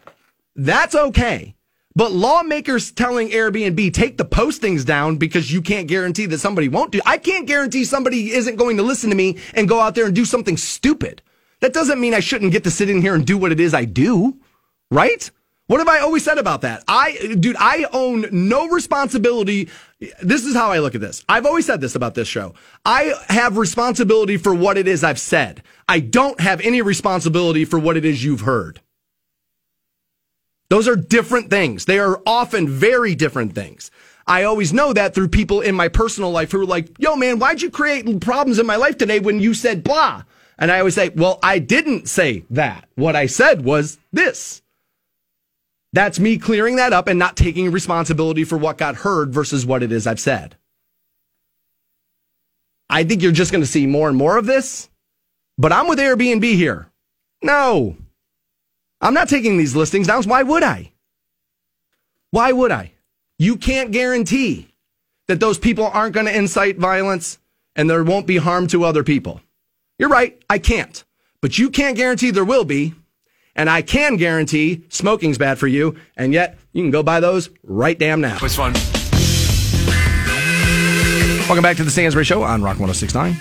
that's okay. But lawmakers telling Airbnb, take the postings down because you can't guarantee that somebody won't do. I can't guarantee somebody isn't going to listen to me and go out there and do something stupid. That doesn't mean I shouldn't get to sit in here and do what it is I do, right? What have I always said about that? I, dude, I own no responsibility. This is how I look at this. I've always said this about this show. I have responsibility for what it is I've said. I don't have any responsibility for what it is you've heard. Those are different things. They are often very different things. I always know that through people in my personal life who are like, yo, man, why'd you create problems in my life today when you said blah? And I always say, well, I didn't say that. What I said was this. That's me clearing that up and not taking responsibility for what got heard versus what it is I've said. I think you're just going to see more and more of this. But I'm with Airbnb here. No, I'm not taking these listings down. Why would I? Why would I? You can't guarantee that those people aren't going to incite violence and there won't be harm to other people. You're right, I can't. But you can't guarantee there will be. And I can guarantee smoking's bad for you. And yet, you can go buy those right damn now. Was fun. Welcome back to the Stansberry Show on Rock 1069.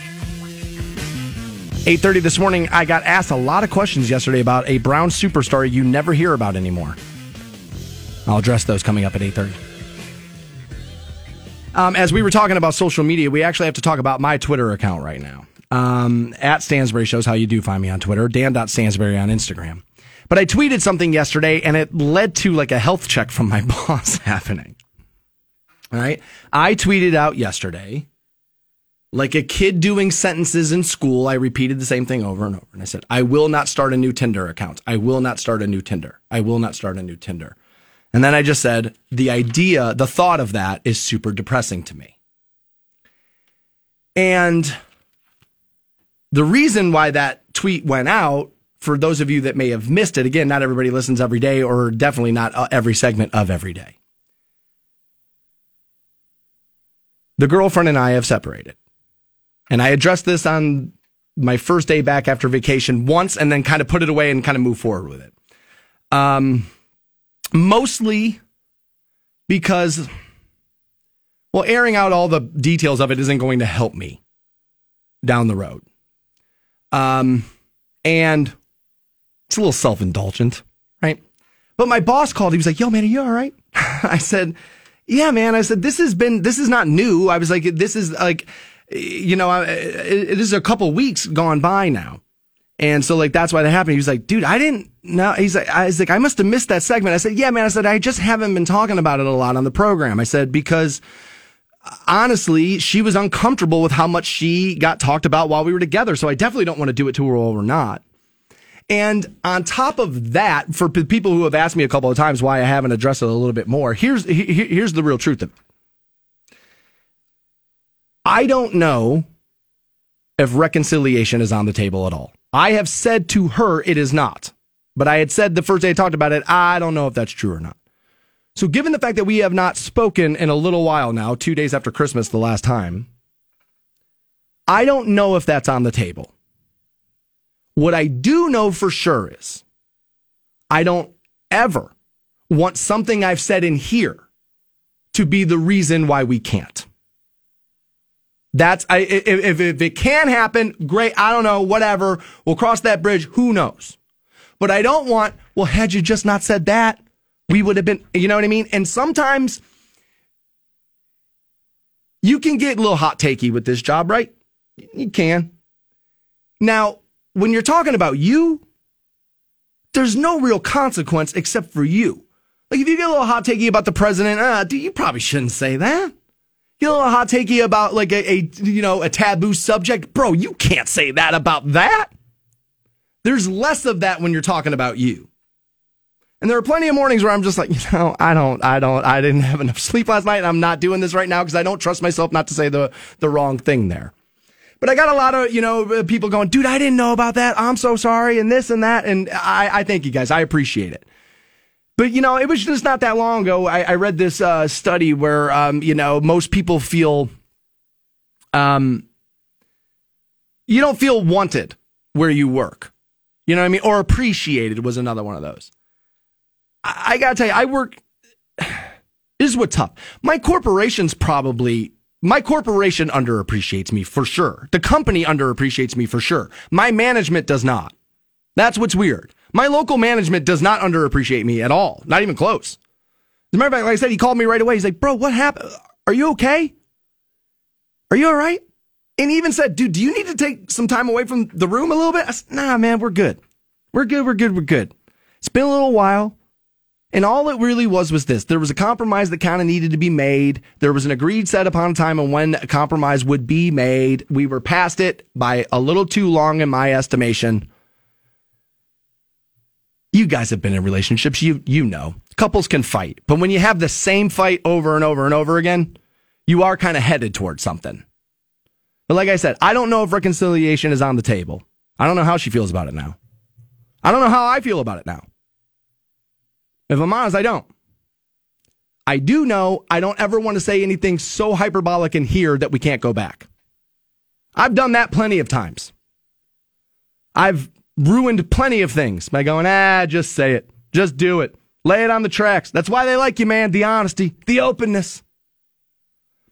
8.30 this morning, I got asked a lot of questions yesterday about a Brown superstar you never hear about anymore. I'll address those coming up at 8.30. Um, as we were talking about social media, we actually have to talk about my Twitter account right now. Um, at Stansberry shows how you do find me on Twitter, Dan.Stansberry on Instagram. But I tweeted something yesterday and it led to like a health check from my boss happening. All right. I tweeted out yesterday, like a kid doing sentences in school. I repeated the same thing over and over. And I said, I will not start a new Tinder account. I will not start a new Tinder. I will not start a new Tinder. And then I just said, the idea, the thought of that is super depressing to me. And the reason why that tweet went out, for those of you that may have missed it, again, not everybody listens every day or definitely not uh, every segment of every day. The girlfriend and I have separated. And I addressed this on my first day back after vacation once and then kind of put it away and kind of move forward with it. Um, mostly because, well, airing out all the details of it isn't going to help me down the road. Um, and it's a little self indulgent, right? But my boss called. He was like, "Yo, man, are you all right?" I said, "Yeah, man." I said, "This has been. This is not new." I was like, "This is like, you know, it, it is a couple weeks gone by now." And so like that's why that happened. He was like, dude, I didn't know. He's like, I was like, I must have missed that segment. I said, yeah, man. I said, I just haven't been talking about it a lot on the program. I said, because honestly, she was uncomfortable with how much she got talked about while we were together. So I definitely don't want to do it to her while we're not. And on top of that, for p- people who have asked me a couple of times why I haven't addressed it a little bit more, here's he- here's the real truth of it. I don't know if reconciliation is on the table at all. I have said to her it is not. But I had said the first day I talked about it, I don't know if that's true or not. So, given the fact that we have not spoken in a little while now, two days after Christmas the last time, I don't know if that's on the table. What I do know for sure is I don't ever want something I've said in here to be the reason why we can't. That's I, if, if it can happen, great. I don't know, whatever. We'll cross that bridge. Who knows? But I don't want. Well, had you just not said that, we would have been. You know what I mean? And sometimes you can get a little hot takey with this job, right? You can. Now, when you're talking about you, there's no real consequence except for you. Like if you get a little hot takey about the president, uh, dude, you probably shouldn't say that get a little hot takey about like a, a you know a taboo subject, bro. You can't say that about that. There's less of that when you're talking about you. And there are plenty of mornings where I'm just like, you know, I don't, I don't, I didn't have enough sleep last night. And I'm not doing this right now because I don't trust myself not to say the the wrong thing there. But I got a lot of, you know, people going, dude, I didn't know about that. I'm so sorry. And this and that. And I, I thank you guys. I appreciate it. But you know, it was just not that long ago. I, I read this uh, study where um, you know most people feel, um, you don't feel wanted where you work. You know what I mean? Or appreciated was another one of those. I, gotta tell you, I work. This is what's tough. My corporation's probably my corporation underappreciates me for sure. The company underappreciates me for sure. My management does not. That's what's weird. My local management does not underappreciate me at all. Not even close. As a matter of fact, like I said, he called me right away. He's like, bro, what happened? Are you okay? Are you all right? And he even said, dude, do you need to take some time away from the room a little bit? I said, nah, man, we're good. We're good. We're good. We're good. It's been a little while. And all it really was was this. There was a compromise that kind of needed to be made. There was an agreed set upon time on when a compromise would be made. We were past it by a little too long in my estimation. You guys have been in relationships. You, you know, couples can fight, but when you have the same fight over and over and over again, you are kind of headed towards something. But like I said, I don't know if reconciliation is on the table. I don't know how she feels about it now. I don't know how I feel about it now. If I'm honest, I don't. I do know I don't ever want to say anything so hyperbolic in here that we can't go back. I've done that plenty of times. I've ruined plenty of things by going, ah, just say it. Just do it. Lay it on the tracks. That's why they like you, man. The honesty, the openness.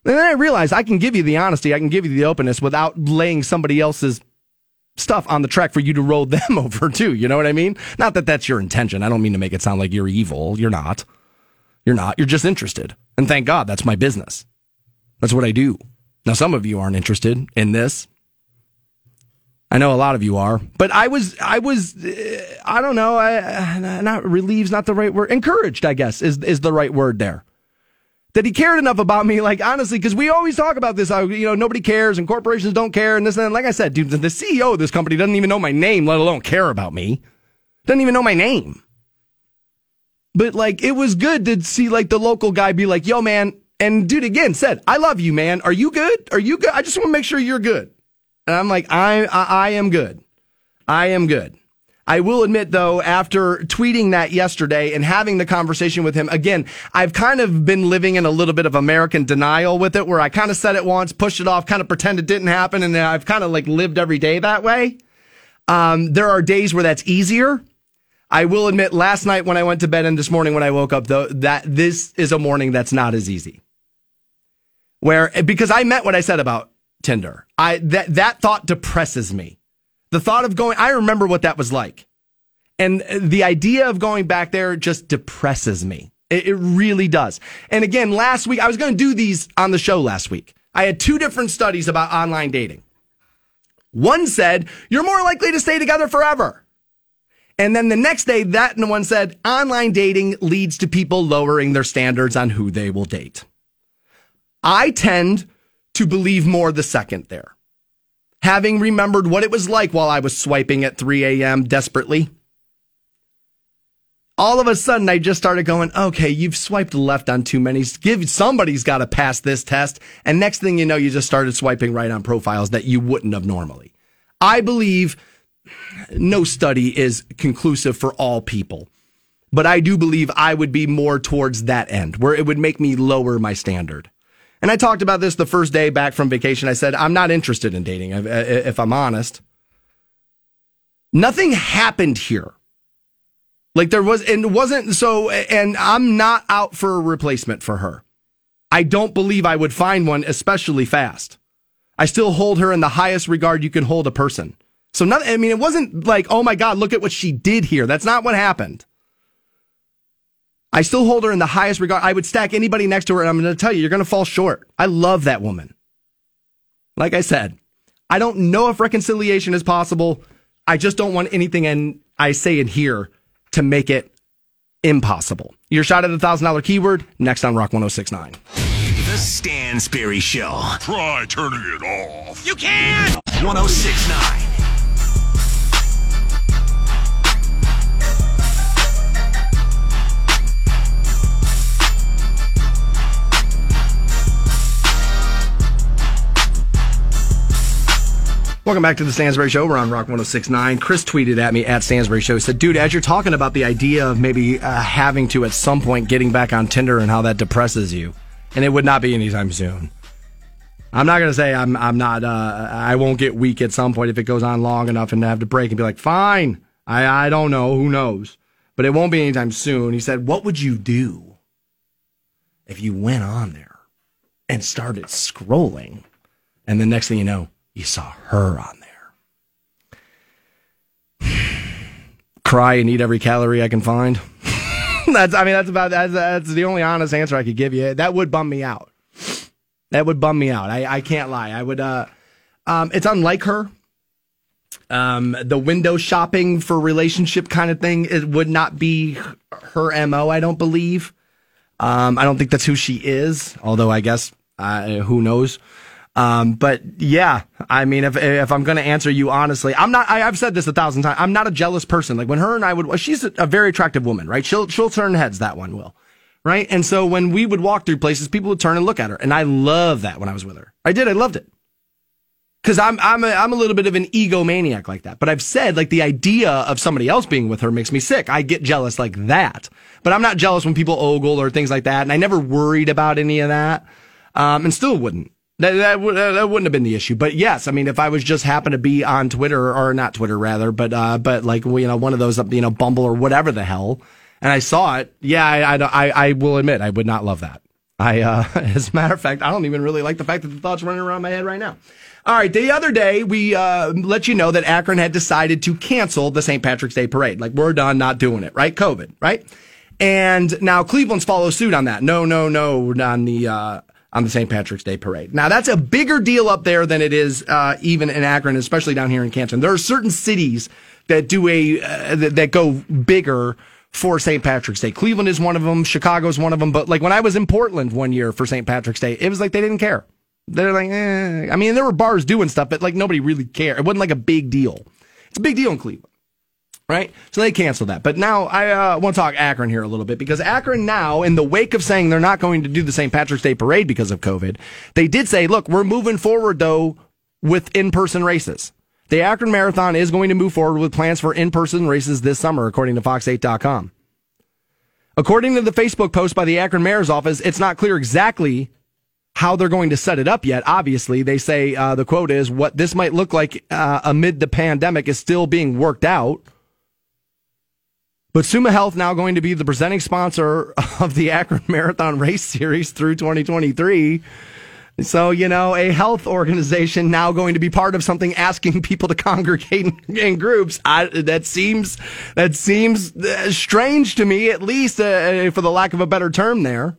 And then I realized I can give you the honesty, I can give you the openness without laying somebody else's stuff on the track for you to roll them over too. You know what I mean? Not that that's your intention. I don't mean to make it sound like you're evil. You're not. You're not. You're just interested. And thank God that's my business. That's what I do. Now, some of you aren't interested in this. I know a lot of you are, but I was, I was, uh, I don't know, I, not relieved's not the right word. Encouraged, I guess, is, is the right word there. That he cared enough about me, like honestly, because we always talk about this, you know, nobody cares and corporations don't care and this and that. Like I said, dude, the CEO of this company doesn't even know my name, let alone care about me. Doesn't even know my name. But like, it was good to see like the local guy be like, yo, man. And dude again said, I love you, man. Are you good? Are you good? I just want to make sure you're good. And I'm like, I, I, I am good. I am good. I will admit though, after tweeting that yesterday and having the conversation with him again, I've kind of been living in a little bit of American denial with it where I kind of said it once, pushed it off, kind of pretend it didn't happen. And I've kind of like lived every day that way. Um, there are days where that's easier. I will admit last night when I went to bed and this morning when I woke up though, that this is a morning that's not as easy. Where, because I meant what I said about Tinder. I, that, that thought depresses me. The thought of going, I remember what that was like. And the idea of going back there just depresses me. It, it really does. And again, last week, I was going to do these on the show last week. I had two different studies about online dating. One said, you're more likely to stay together forever. And then the next day, that one said, online dating leads to people lowering their standards on who they will date. I tend to believe more the second there. Having remembered what it was like while I was swiping at 3 a.m. desperately, all of a sudden I just started going, okay, you've swiped left on too many. Give somebody's got to pass this test. And next thing you know, you just started swiping right on profiles that you wouldn't have normally. I believe no study is conclusive for all people, but I do believe I would be more towards that end where it would make me lower my standard. And I talked about this the first day back from vacation. I said, I'm not interested in dating, if I'm honest. Nothing happened here. Like there was, and it wasn't so, and I'm not out for a replacement for her. I don't believe I would find one, especially fast. I still hold her in the highest regard you can hold a person. So, not, I mean, it wasn't like, oh my God, look at what she did here. That's not what happened. I still hold her in the highest regard. I would stack anybody next to her, and I'm going to tell you, you're going to fall short. I love that woman. Like I said, I don't know if reconciliation is possible. I just don't want anything and I say in here to make it impossible. Your shot at the thousand dollar keyword next on Rock 1069. The Stansberry Show. Try turning it off. You can! 1069. Welcome back to the Stansberry Show. We're on Rock 1069. Chris tweeted at me at Stansberry Show. He said, dude, as you're talking about the idea of maybe uh, having to at some point getting back on Tinder and how that depresses you, and it would not be anytime soon. I'm not going to say I'm, I'm not, uh, I won't get weak at some point if it goes on long enough and have to break and be like, fine. I, I don't know. Who knows? But it won't be anytime soon. He said, what would you do if you went on there and started scrolling? And the next thing you know, you saw her on there. Cry and eat every calorie I can find. that's, I mean, that's about, that's, that's the only honest answer I could give you. That would bum me out. That would bum me out. I, I can't lie. I would, uh, um, it's unlike her. Um, the window shopping for relationship kind of thing, it would not be her MO, I don't believe. Um, I don't think that's who she is, although I guess, uh, who knows. Um, but yeah, I mean, if if I'm going to answer you honestly, I'm not. I, have said this a thousand times. I'm not a jealous person. Like when her and I would, she's a, very attractive woman, right? She'll she'll turn heads. That one will, right? And so when we would walk through places, people would turn and look at her, and I love that when I was with her. I did. I loved it. because I'm I'm a, I'm a little bit of an egomaniac like that. But I've said like the idea of somebody else being with her makes me sick. I get jealous like that, but I'm not jealous when people ogle or things like that. And I never worried about any of that, um, and still wouldn't. That that, would, that wouldn't have been the issue. But yes, I mean, if I was just happened to be on Twitter or not Twitter rather, but uh, but like you know one of those you know Bumble or whatever the hell, and I saw it, yeah, I I, I, I will admit I would not love that. I, uh, as a matter of fact, I don't even really like the fact that the thoughts running around my head right now. All right, the other day we uh, let you know that Akron had decided to cancel the St. Patrick's Day parade. Like we're done, not doing it. Right, COVID. Right, and now Cleveland's follow suit on that. No, no, no, on the uh, on the St. Patrick's Day parade. Now that's a bigger deal up there than it is uh, even in Akron, especially down here in Canton. There are certain cities that do a uh, that, that go bigger for St. Patrick's Day. Cleveland is one of them. Chicago's one of them. But like when I was in Portland one year for St. Patrick's Day, it was like they didn't care. They're like, eh. I mean, there were bars doing stuff, but like nobody really cared. It wasn't like a big deal. It's a big deal in Cleveland right? So they canceled that. But now I uh, want to talk Akron here a little bit because Akron now, in the wake of saying they're not going to do the St. Patrick's Day parade because of COVID, they did say, look, we're moving forward though with in-person races. The Akron Marathon is going to move forward with plans for in-person races this summer, according to Fox8.com. According to the Facebook post by the Akron Mayor's office, it's not clear exactly how they're going to set it up yet. Obviously, they say uh, the quote is what this might look like uh, amid the pandemic is still being worked out. But Summa Health now going to be the presenting sponsor of the Akron Marathon Race Series through 2023. So, you know, a health organization now going to be part of something asking people to congregate in, in groups. I, that seems, that seems uh, strange to me, at least uh, for the lack of a better term there.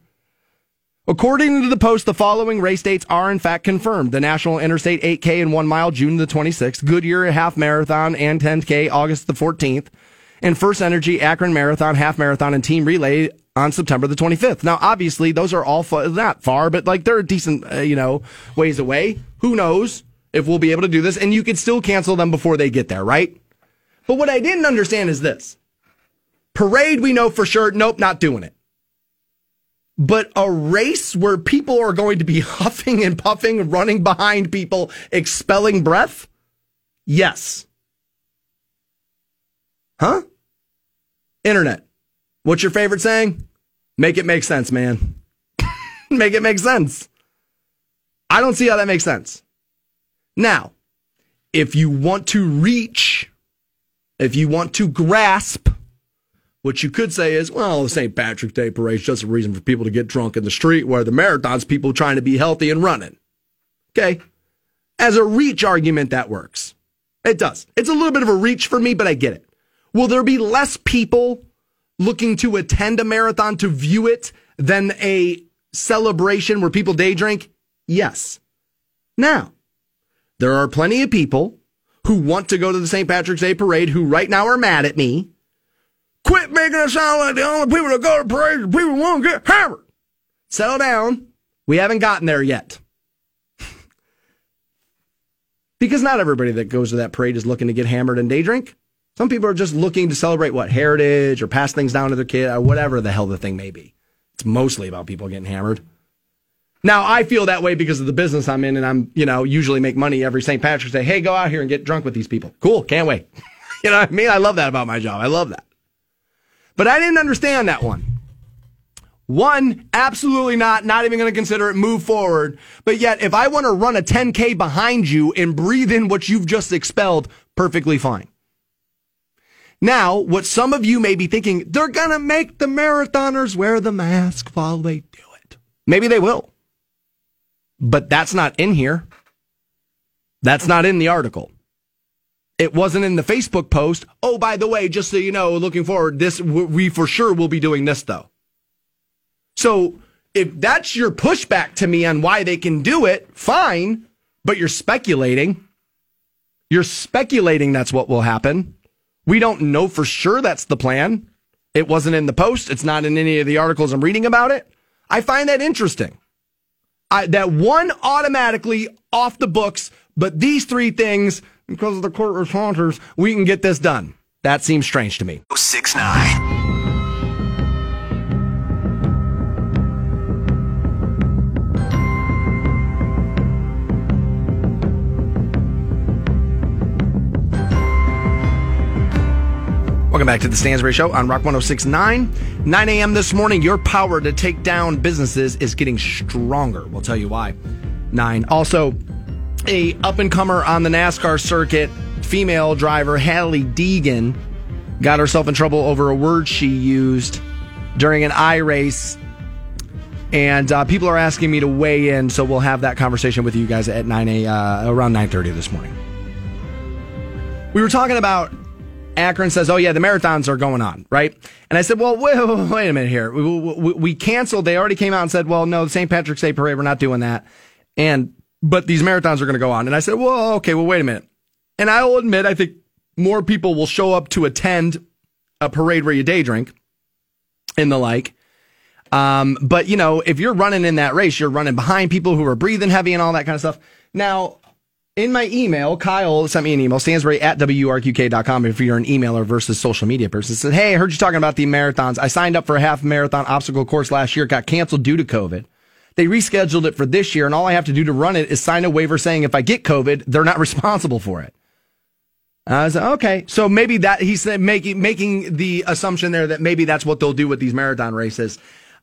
According to the Post, the following race dates are in fact confirmed. The National Interstate 8K and 1 mile, June the 26th. Goodyear Half Marathon and 10K, August the 14th and First Energy Akron Marathon, Half Marathon, and Team Relay on September the 25th. Now, obviously, those are all far, not far, but like they're a decent, uh, you know, ways away. Who knows if we'll be able to do this? And you could still cancel them before they get there, right? But what I didn't understand is this parade, we know for sure, nope, not doing it. But a race where people are going to be huffing and puffing, running behind people, expelling breath? Yes. Huh? Internet. What's your favorite saying? Make it make sense, man. make it make sense. I don't see how that makes sense. Now, if you want to reach, if you want to grasp, what you could say is, well, the St. Patrick's Day parade is just a reason for people to get drunk in the street, where the marathon's people trying to be healthy and running. Okay. As a reach argument, that works. It does. It's a little bit of a reach for me, but I get it. Will there be less people looking to attend a marathon to view it than a celebration where people day drink? Yes. Now, there are plenty of people who want to go to the St. Patrick's Day parade who right now are mad at me. Quit making it sound like the only people that go to parades are people who want to get hammered. Settle down. We haven't gotten there yet. because not everybody that goes to that parade is looking to get hammered and day drink. Some people are just looking to celebrate what heritage or pass things down to their kid or whatever the hell the thing may be. It's mostly about people getting hammered. Now I feel that way because of the business I'm in, and I'm you know usually make money every St. Patrick's Day. Hey, go out here and get drunk with these people. Cool, can't wait. you know what I mean? I love that about my job. I love that. But I didn't understand that one. One, absolutely not, not even going to consider it, move forward. But yet, if I want to run a 10K behind you and breathe in what you've just expelled, perfectly fine. Now, what some of you may be thinking, they're going to make the marathoners wear the mask while they do it. Maybe they will. But that's not in here. That's not in the article. It wasn't in the Facebook post. Oh, by the way, just so you know, looking forward, this we for sure will be doing this though. So, if that's your pushback to me on why they can do it, fine, but you're speculating. You're speculating that's what will happen. We don't know for sure that's the plan. It wasn't in the post. It's not in any of the articles I'm reading about it. I find that interesting. I, that one automatically off the books, but these three things, because of the court responses, we can get this done. That seems strange to me. 6 Welcome back to the Stansberry Show on Rock 1069. 9 a.m. this morning, your power to take down businesses is getting stronger. We'll tell you why. 9. Also, a up and comer on the NASCAR circuit, female driver Hailie Deegan got herself in trouble over a word she used during an I race. And uh, people are asking me to weigh in, so we'll have that conversation with you guys at 9 a, uh, around 9.30 this morning. We were talking about Akron says, "Oh yeah, the marathons are going on, right?" And I said, "Well, wait, wait, a minute here. We, we, we, canceled. They already came out and said, well, no, the St. Patrick's Day parade, we're not doing that. And but these marathons are going to go on." And I said, "Well, okay, well, wait a minute." And I will admit, I think more people will show up to attend a parade where you day drink and the like. Um, but you know, if you're running in that race, you're running behind people who are breathing heavy and all that kind of stuff. Now, in my email, Kyle sent me an email, Stansberry at WRQK.com if you're an emailer versus social media person. Said, Hey, I heard you talking about the marathons. I signed up for a half marathon obstacle course last year, got canceled due to COVID. They rescheduled it for this year, and all I have to do to run it is sign a waiver saying if I get COVID, they're not responsible for it. I was like, okay, so maybe that he's making making the assumption there that maybe that's what they'll do with these marathon races.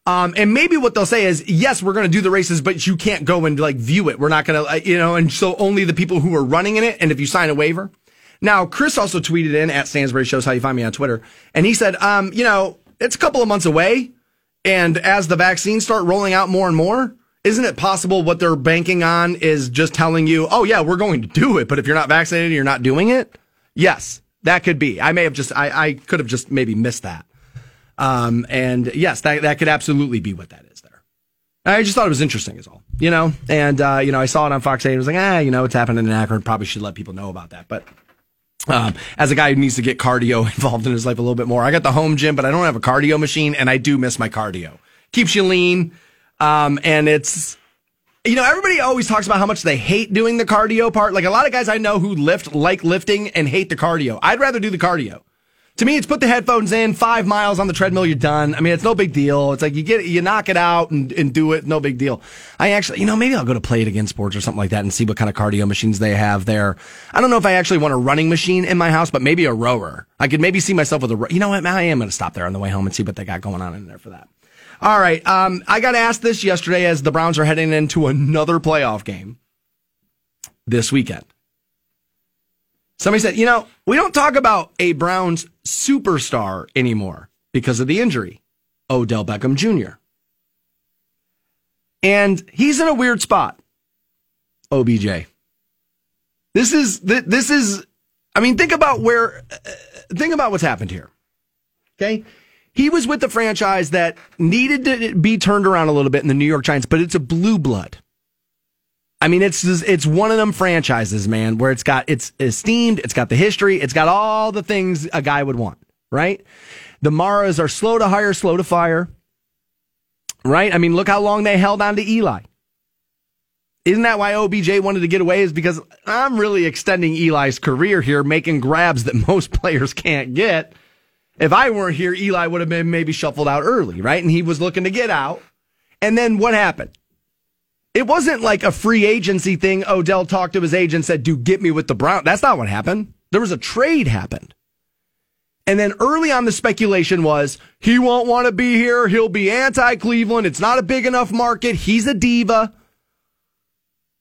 Um, and maybe what they'll say is, yes, we're going to do the races, but you can't go and like view it. We're not going to, you know, and so only the people who are running in it. And if you sign a waiver. Now, Chris also tweeted in at Stansberry shows how you find me on Twitter. And he said, um, you know, it's a couple of months away. And as the vaccines start rolling out more and more, isn't it possible what they're banking on is just telling you, oh yeah, we're going to do it. But if you're not vaccinated, you're not doing it. Yes, that could be. I may have just, I, I could have just maybe missed that. Um, and yes, that, that could absolutely be what that is there. I just thought it was interesting is all, you know, and, uh, you know, I saw it on Fox 8 and was like, ah, you know, it's happening in Akron. Probably should let people know about that. But, um, as a guy who needs to get cardio involved in his life a little bit more, I got the home gym, but I don't have a cardio machine and I do miss my cardio. Keeps you lean. Um, and it's, you know, everybody always talks about how much they hate doing the cardio part. Like a lot of guys I know who lift like lifting and hate the cardio. I'd rather do the cardio to me, it's put the headphones in, five miles on the treadmill, you're done. I mean, it's no big deal. It's like you get, you knock it out and, and do it, no big deal. I actually, you know, maybe I'll go to Play It Again Sports or something like that and see what kind of cardio machines they have there. I don't know if I actually want a running machine in my house, but maybe a rower. I could maybe see myself with a, you know what, man, I am going to stop there on the way home and see what they got going on in there for that. All right. Um, I got asked this yesterday as the Browns are heading into another playoff game this weekend. Somebody said, you know, we don't talk about a Browns superstar anymore because of the injury, Odell Beckham Jr. And he's in a weird spot, OBJ. This is, this is, I mean, think about where, uh, think about what's happened here. Okay. He was with the franchise that needed to be turned around a little bit in the New York Giants, but it's a blue blood. I mean, it's it's one of them franchises, man, where it's got it's esteemed, it's got the history, it's got all the things a guy would want, right? The Maras are slow to hire, slow to fire, right? I mean, look how long they held on to Eli. Isn't that why OBJ wanted to get away? Is because I'm really extending Eli's career here, making grabs that most players can't get. If I weren't here, Eli would have been maybe shuffled out early, right? And he was looking to get out. And then what happened? It wasn't like a free agency thing. Odell talked to his agent, said, "Do get me with the Brown." That's not what happened. There was a trade happened. And then early on, the speculation was he won't want to be here. He'll be anti Cleveland. It's not a big enough market. He's a diva.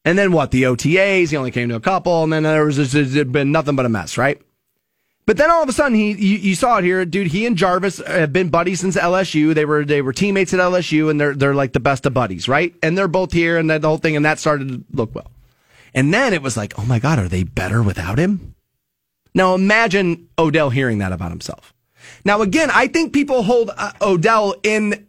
And then what? The OTAs. He only came to a couple, and then there was just, been nothing but a mess, right? But then all of a sudden, he you, you, saw it here, dude. He and Jarvis have been buddies since LSU. They were they were teammates at LSU, and they're they're like the best of buddies, right? And they're both here, and the whole thing, and that started to look well. And then it was like, oh my god, are they better without him? Now imagine Odell hearing that about himself. Now again, I think people hold uh, Odell in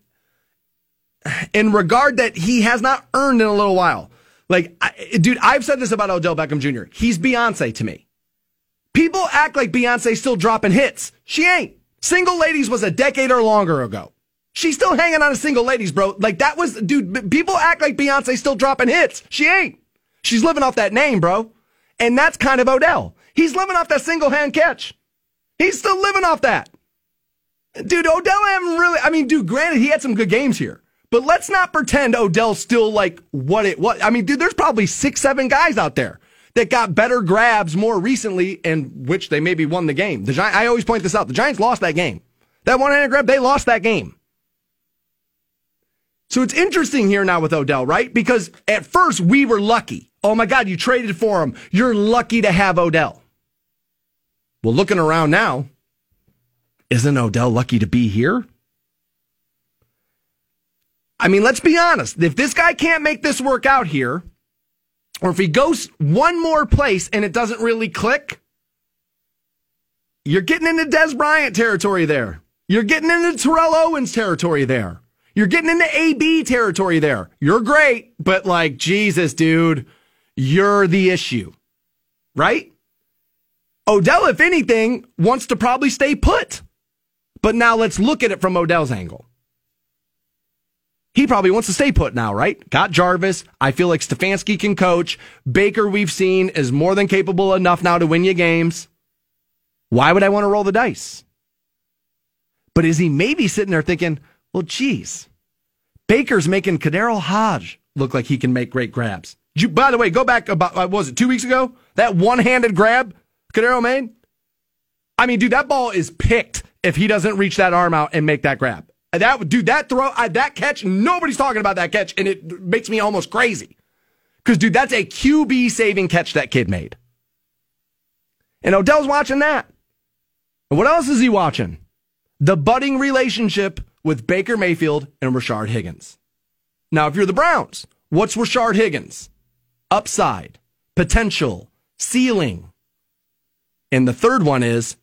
in regard that he has not earned in a little while. Like, I, dude, I've said this about Odell Beckham Jr. He's Beyonce to me. People act like Beyonce's still dropping hits. She ain't. Single Ladies was a decade or longer ago. She's still hanging on to Single Ladies, bro. Like that was, dude, people act like Beyonce's still dropping hits. She ain't. She's living off that name, bro. And that's kind of Odell. He's living off that single hand catch. He's still living off that. Dude, Odell haven't really, I mean, dude, granted, he had some good games here. But let's not pretend Odell's still like what it was. I mean, dude, there's probably six, seven guys out there that got better grabs more recently, and which they maybe won the game. The Gi- I always point this out. The Giants lost that game. That one handed grab, they lost that game. So it's interesting here now with Odell, right? Because at first we were lucky. Oh my God, you traded for him. You're lucky to have Odell. Well, looking around now, isn't Odell lucky to be here? I mean, let's be honest. If this guy can't make this work out here, or if he goes one more place and it doesn't really click, you're getting into Dez Bryant territory there. You're getting into Terrell Owens territory there. You're getting into AB territory there. You're great, but like, Jesus, dude, you're the issue, right? Odell, if anything, wants to probably stay put. But now let's look at it from Odell's angle. He probably wants to stay put now, right? Got Jarvis. I feel like Stefanski can coach. Baker, we've seen, is more than capable enough now to win you games. Why would I want to roll the dice? But is he maybe sitting there thinking, well, geez, Baker's making KhaDarel Hodge look like he can make great grabs. You, by the way, go back about, what was it, two weeks ago? That one handed grab KhaDarel made? I mean, dude, that ball is picked if he doesn't reach that arm out and make that grab. That would dude, that throw, uh, that catch, nobody's talking about that catch, and it makes me almost crazy. Because, dude, that's a QB saving catch that kid made. And Odell's watching that. And what else is he watching? The budding relationship with Baker Mayfield and Rashard Higgins. Now, if you're the Browns, what's Rashard Higgins? Upside, potential, ceiling. And the third one is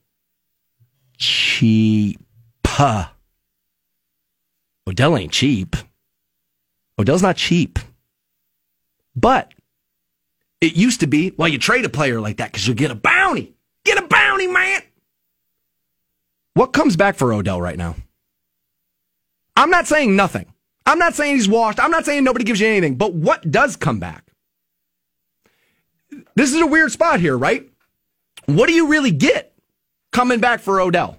cheap. Odell ain't cheap. Odell's not cheap. But it used to be, well, you trade a player like that because you'll get a bounty. Get a bounty, man. What comes back for Odell right now? I'm not saying nothing. I'm not saying he's washed. I'm not saying nobody gives you anything. But what does come back? This is a weird spot here, right? What do you really get coming back for Odell?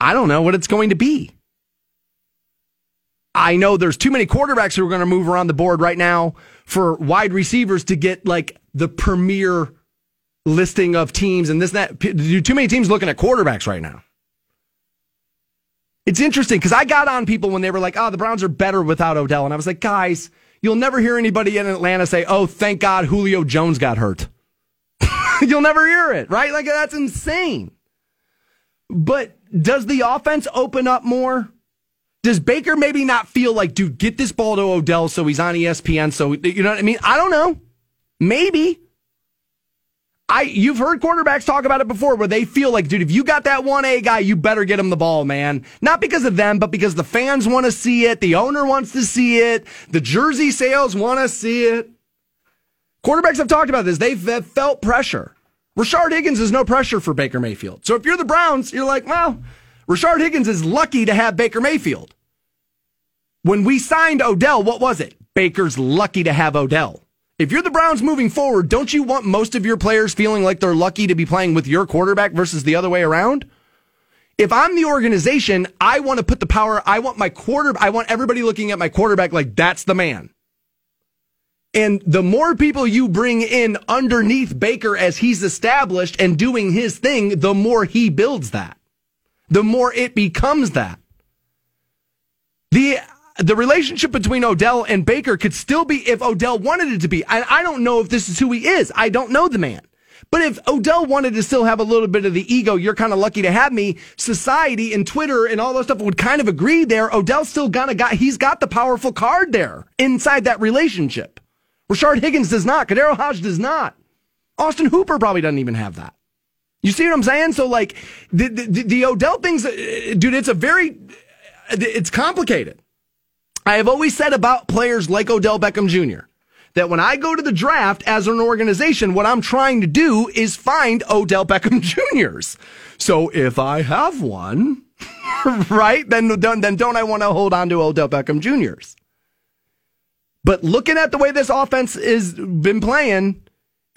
I don't know what it's going to be. I know there's too many quarterbacks who are going to move around the board right now for wide receivers to get like the premier listing of teams and this and that. Too many teams looking at quarterbacks right now. It's interesting because I got on people when they were like, oh, the Browns are better without Odell. And I was like, guys, you'll never hear anybody in Atlanta say, oh, thank God Julio Jones got hurt. you'll never hear it, right? Like, that's insane. But does the offense open up more? Does Baker maybe not feel like, dude, get this ball to Odell so he's on ESPN? So, you know what I mean? I don't know. Maybe. I you've heard quarterbacks talk about it before where they feel like, dude, if you got that 1A guy, you better get him the ball, man. Not because of them, but because the fans want to see it, the owner wants to see it, the jersey sales want to see it. Quarterbacks have talked about this. They've, they've felt pressure. Rashard Higgins is no pressure for Baker Mayfield. So if you're the Browns, you're like, well, Rashard Higgins is lucky to have Baker Mayfield. When we signed Odell, what was it? Baker's lucky to have Odell. If you're the Browns moving forward, don't you want most of your players feeling like they're lucky to be playing with your quarterback versus the other way around? If I'm the organization, I want to put the power, I want my quarter, I want everybody looking at my quarterback like that's the man. And the more people you bring in underneath Baker as he's established and doing his thing, the more he builds that. The more it becomes that. The the relationship between Odell and Baker could still be if Odell wanted it to be. I, I don't know if this is who he is. I don't know the man. But if Odell wanted to still have a little bit of the ego, you're kind of lucky to have me. Society and Twitter and all that stuff would kind of agree there. Odell's still gonna got he's got the powerful card there inside that relationship. Rashard Higgins does not. KhaDarel Hodge does not. Austin Hooper probably doesn't even have that. You see what I'm saying? So like the the, the Odell things, uh, dude. It's a very it's complicated. I have always said about players like Odell Beckham Jr. that when I go to the draft as an organization, what I'm trying to do is find Odell Beckham Jr.'s. So if I have one, right, then, then don't I want to hold on to Odell Beckham Jr.'s? But looking at the way this offense has been playing,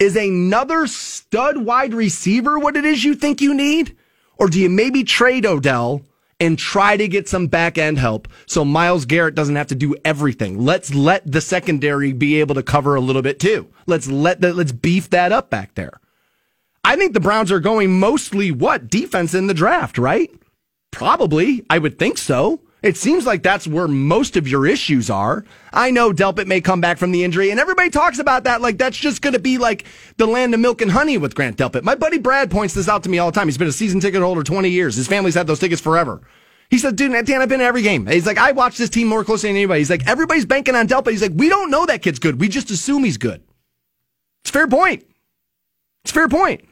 is another stud wide receiver what it is you think you need? Or do you maybe trade Odell and try to get some back end help so Myles Garrett doesn't have to do everything. Let's let the secondary be able to cover a little bit too. Let's let the, let's beef that up back there. I think the Browns are going mostly what defense in the draft, right? Probably. I would think so. It seems like that's where most of your issues are. I know Delpit may come back from the injury, and everybody talks about that like that's just going to be like the land of milk and honey with Grant Delpit. My buddy Brad points this out to me all the time. He's been a season ticket holder 20 years. His family's had those tickets forever. He said, dude, Dan, I've been to every game. He's like, I watch this team more closely than anybody. He's like, everybody's banking on Delpit. He's like, we don't know that kid's good. We just assume he's good. It's fair point. It's fair point.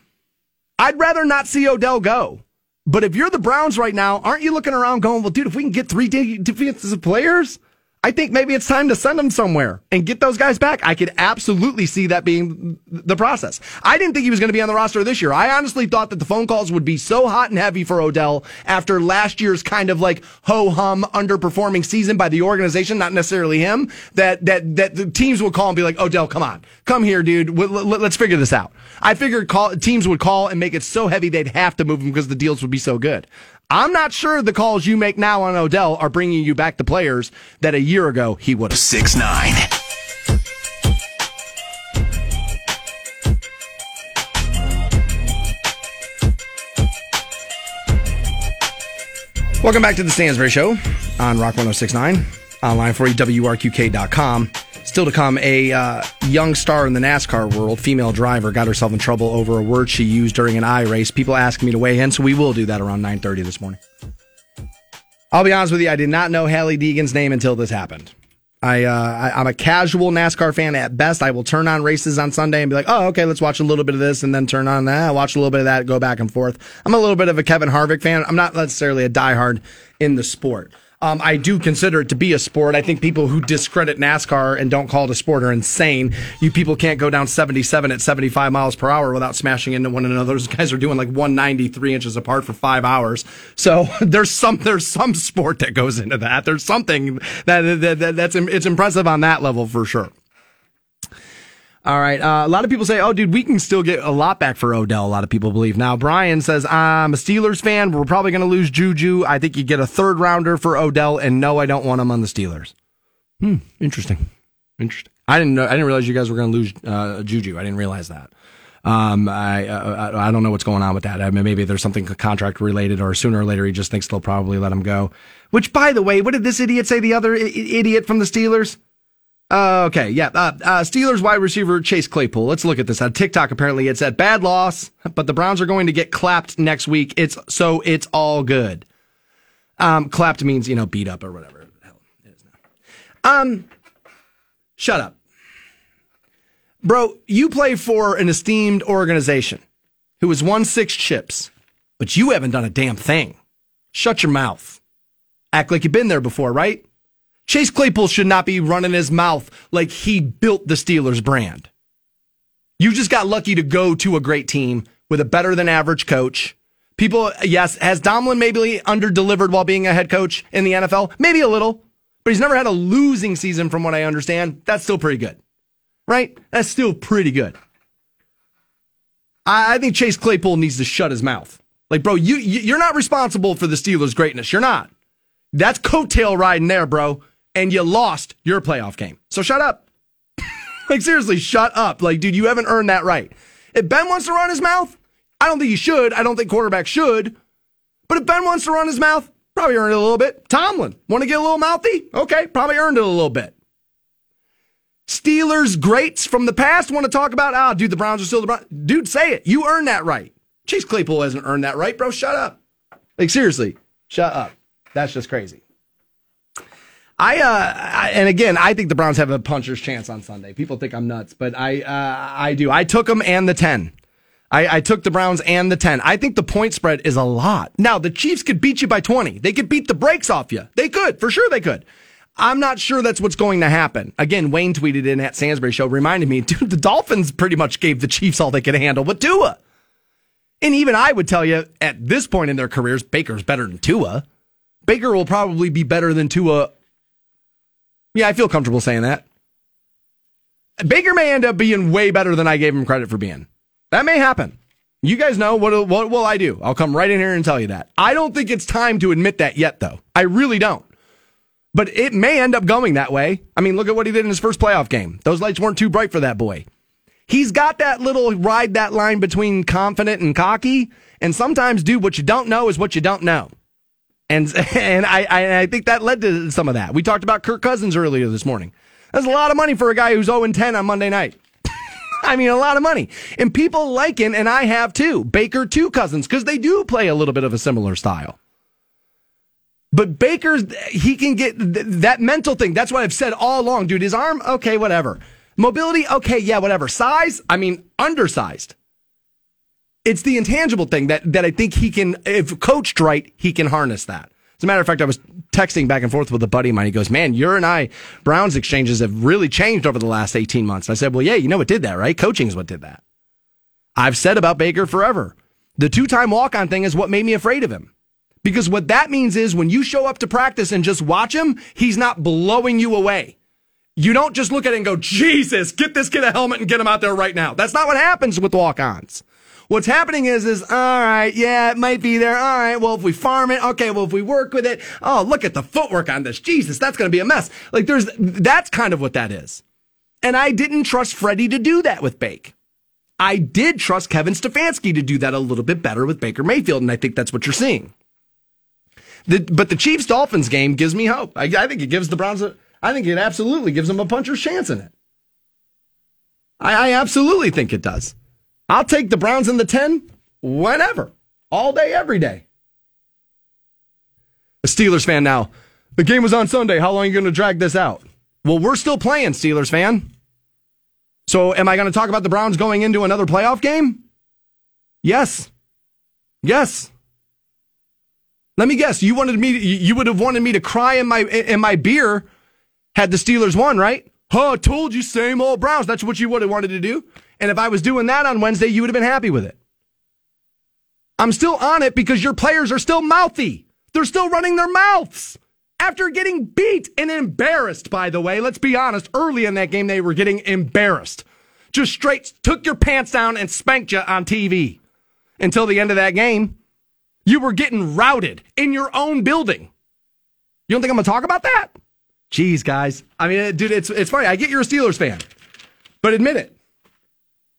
I'd rather not see Odell go. But if you're the Browns right now, aren't you looking around going, well, dude, if we can get three defensive players, I think maybe it's time to send them somewhere and get those guys back. I could absolutely see that being the process. I didn't think he was going to be on the roster this year. I honestly thought that the phone calls would be so hot and heavy for Odell after last year's kind of like ho hum underperforming season by the organization, not necessarily him, that, that, that the teams would call and be like, Odell, come on, come here, dude. Let's figure this out. I figured call, teams would call and make it so heavy they'd have to move him because the deals would be so good. I'm not sure the calls you make now on Odell are bringing you back the players that a year ago he would have. 6 9. Welcome back to the Stansberry Show on Rock 1069. Online for you, WRQK.com. Still to come, a uh, young star in the NASCAR world, female driver, got herself in trouble over a word she used during an I race. People ask me to weigh in, so we will do that around 9.30 this morning. I'll be honest with you, I did not know Hailie Deegan's name until this happened. I, uh, I, am a casual NASCAR fan at best. I will turn on races on Sunday and be like, oh, okay, let's watch a little bit of this and then turn on that, watch a little bit of that, go back and forth. I'm a little bit of a Kevin Harvick fan. I'm not necessarily a diehard in the sport. Um, I do consider it to be a sport. I think people who discredit NASCAR and don't call it a sport are insane. You people can't go down 77 at 75 miles per hour without smashing into one another. Those guys are doing like 193 inches apart for five hours. So there's some there's some sport that goes into that. There's something that, that, that that's it's impressive on that level for sure. All right. Uh, a lot of people say, oh, dude, we can still get a lot back for Odell. A lot of people believe. Now, Brian says, I'm a Steelers fan. We're probably going to lose Juju. I think you get a third rounder for Odell. And no, I don't want him on the Steelers. Hmm. Interesting. Interesting. I didn't know. I didn't realize you guys were going to lose uh, Juju. I didn't realize that. Um, I, uh, I don't know what's going on with that. I mean, maybe there's something contract related, or sooner or later he just thinks they'll probably let him go. Which, by the way, what did this idiot say? The other I- idiot from the Steelers? Uh, okay, yeah. Uh, uh, Steelers wide receiver Chase Claypool. Let's look at this on TikTok. Apparently, it's at bad loss, but the Browns are going to get clapped next week. It's so it's all good. Um, clapped means you know beat up or whatever. the Hell, it is now. Um, shut up, bro. You play for an esteemed organization who has won six chips, but you haven't done a damn thing. Shut your mouth. Act like you've been there before, right? Chase Claypool should not be running his mouth like he built the Steelers brand. You just got lucky to go to a great team with a better than average coach. People, yes, has Tomlin maybe under delivered while being a head coach in the NFL? Maybe a little, but he's never had a losing season from what I understand. That's still pretty good, right? That's still pretty good. I, think Chase Claypool needs to shut his mouth. Like, bro, you, you're not responsible for the Steelers' greatness. You're not. That's coattail riding there, bro and you lost your playoff game. So shut up. like, seriously, shut up. Like, dude, you haven't earned that right. If Ben wants to run his mouth, I don't think he should. I don't think quarterback should. But if Ben wants to run his mouth, probably earned it a little bit. Tomlin, want to get a little mouthy? Okay, probably earned it a little bit. Steelers greats from the past want to talk about, ah, oh, dude, the Browns are still the Browns. Dude, say it. You earned that right. Chase Claypool hasn't earned that right, bro. Shut up. Like, seriously, shut up. That's just crazy. I, uh, I, and again, I think the Browns have a puncher's chance on Sunday. People think I'm nuts, but I, uh, I do. I took them and the 10. I, I took the Browns and the 10. I think the point spread is a lot. Now, the Chiefs could beat you by 20. They could beat the brakes off you. They could, for sure they could. I'm not sure that's what's going to happen. Again, Wayne tweeted in at Stansberry Show, reminded me, dude, the Dolphins pretty much gave the Chiefs all they could handle with Tua. And even I would tell you, at this point in their careers, Baker's better than Tua. Baker will probably be better than Tua yeah, I feel comfortable saying that. Baker may end up being way better than I gave him credit for being. That may happen. You guys know what what will I do? I'll come right in here and tell you that. I don't think it's time to admit that yet though. I really don't. But it may end up going that way. I mean, look at what he did in his first playoff game. Those lights weren't too bright for that boy. He's got that little ride that line between confident and cocky. And sometimes, dude, what you don't know is what you don't know. And and I, I, I think that led to some of that. We talked about Kirk Cousins earlier this morning. That's a lot of money for a guy who's 0 10 on Monday night. I mean, a lot of money. And people liken, and I have too, Baker to Cousins, because they do play a little bit of a similar style. But Baker's, he can get th- that mental thing. That's what I've said all along, dude. His arm, okay, whatever. Mobility, okay, yeah, whatever. Size, I mean, undersized. It's the intangible thing that, that I think he can, if coached right, he can harness that. As a matter of fact, I was texting back and forth with a buddy of mine. He goes, Man, your and I, Browns exchanges have really changed over the last 18 months. I said, Well, yeah, you know what did that, right? Coaching is what did that. I've said about Baker forever. The two time walk on thing is what made me afraid of him. Because what that means is when you show up to practice and just watch him, he's not blowing you away. You don't just look at it and go, Jesus, get this kid a helmet and get him out there right now. That's not what happens with walk ons. What's happening is, is, all right, yeah, it might be there. All right, well, if we farm it, okay, well, if we work with it, oh, look at the footwork on this. Jesus, that's going to be a mess. Like, there's, that's kind of what that is. And I didn't trust Freddie to do that with Bake. I did trust Kevin Stefanski to do that a little bit better with Baker Mayfield, and I think that's what you're seeing. The, but the Chiefs Dolphins game gives me hope. I, I, think it gives the Browns a, I think it absolutely gives them a puncher's chance in it. I, I absolutely think it does. I'll take the Browns in the 10 whenever, all day, every day. A Steelers fan now. The game was on Sunday. How long are you going to drag this out? Well, we're still playing, Steelers fan. So am I going to talk about the Browns going into another playoff game? Yes. Yes. Let me guess. You wanted me. You would have wanted me to cry in my in my beer had the Steelers won, right? Huh? Told you, same old Browns. That's what you would have wanted to do. And if I was doing that on Wednesday, you would have been happy with it. I'm still on it because your players are still mouthy. They're still running their mouths after getting beat and embarrassed, by the way. Let's be honest. Early in that game, they were getting embarrassed. Just straight took your pants down and spanked you on TV until the end of that game. You were getting routed in your own building. You don't think I'm going to talk about that? Jeez, guys. I mean, dude, it's, it's funny. I get you're a Steelers fan, but admit it.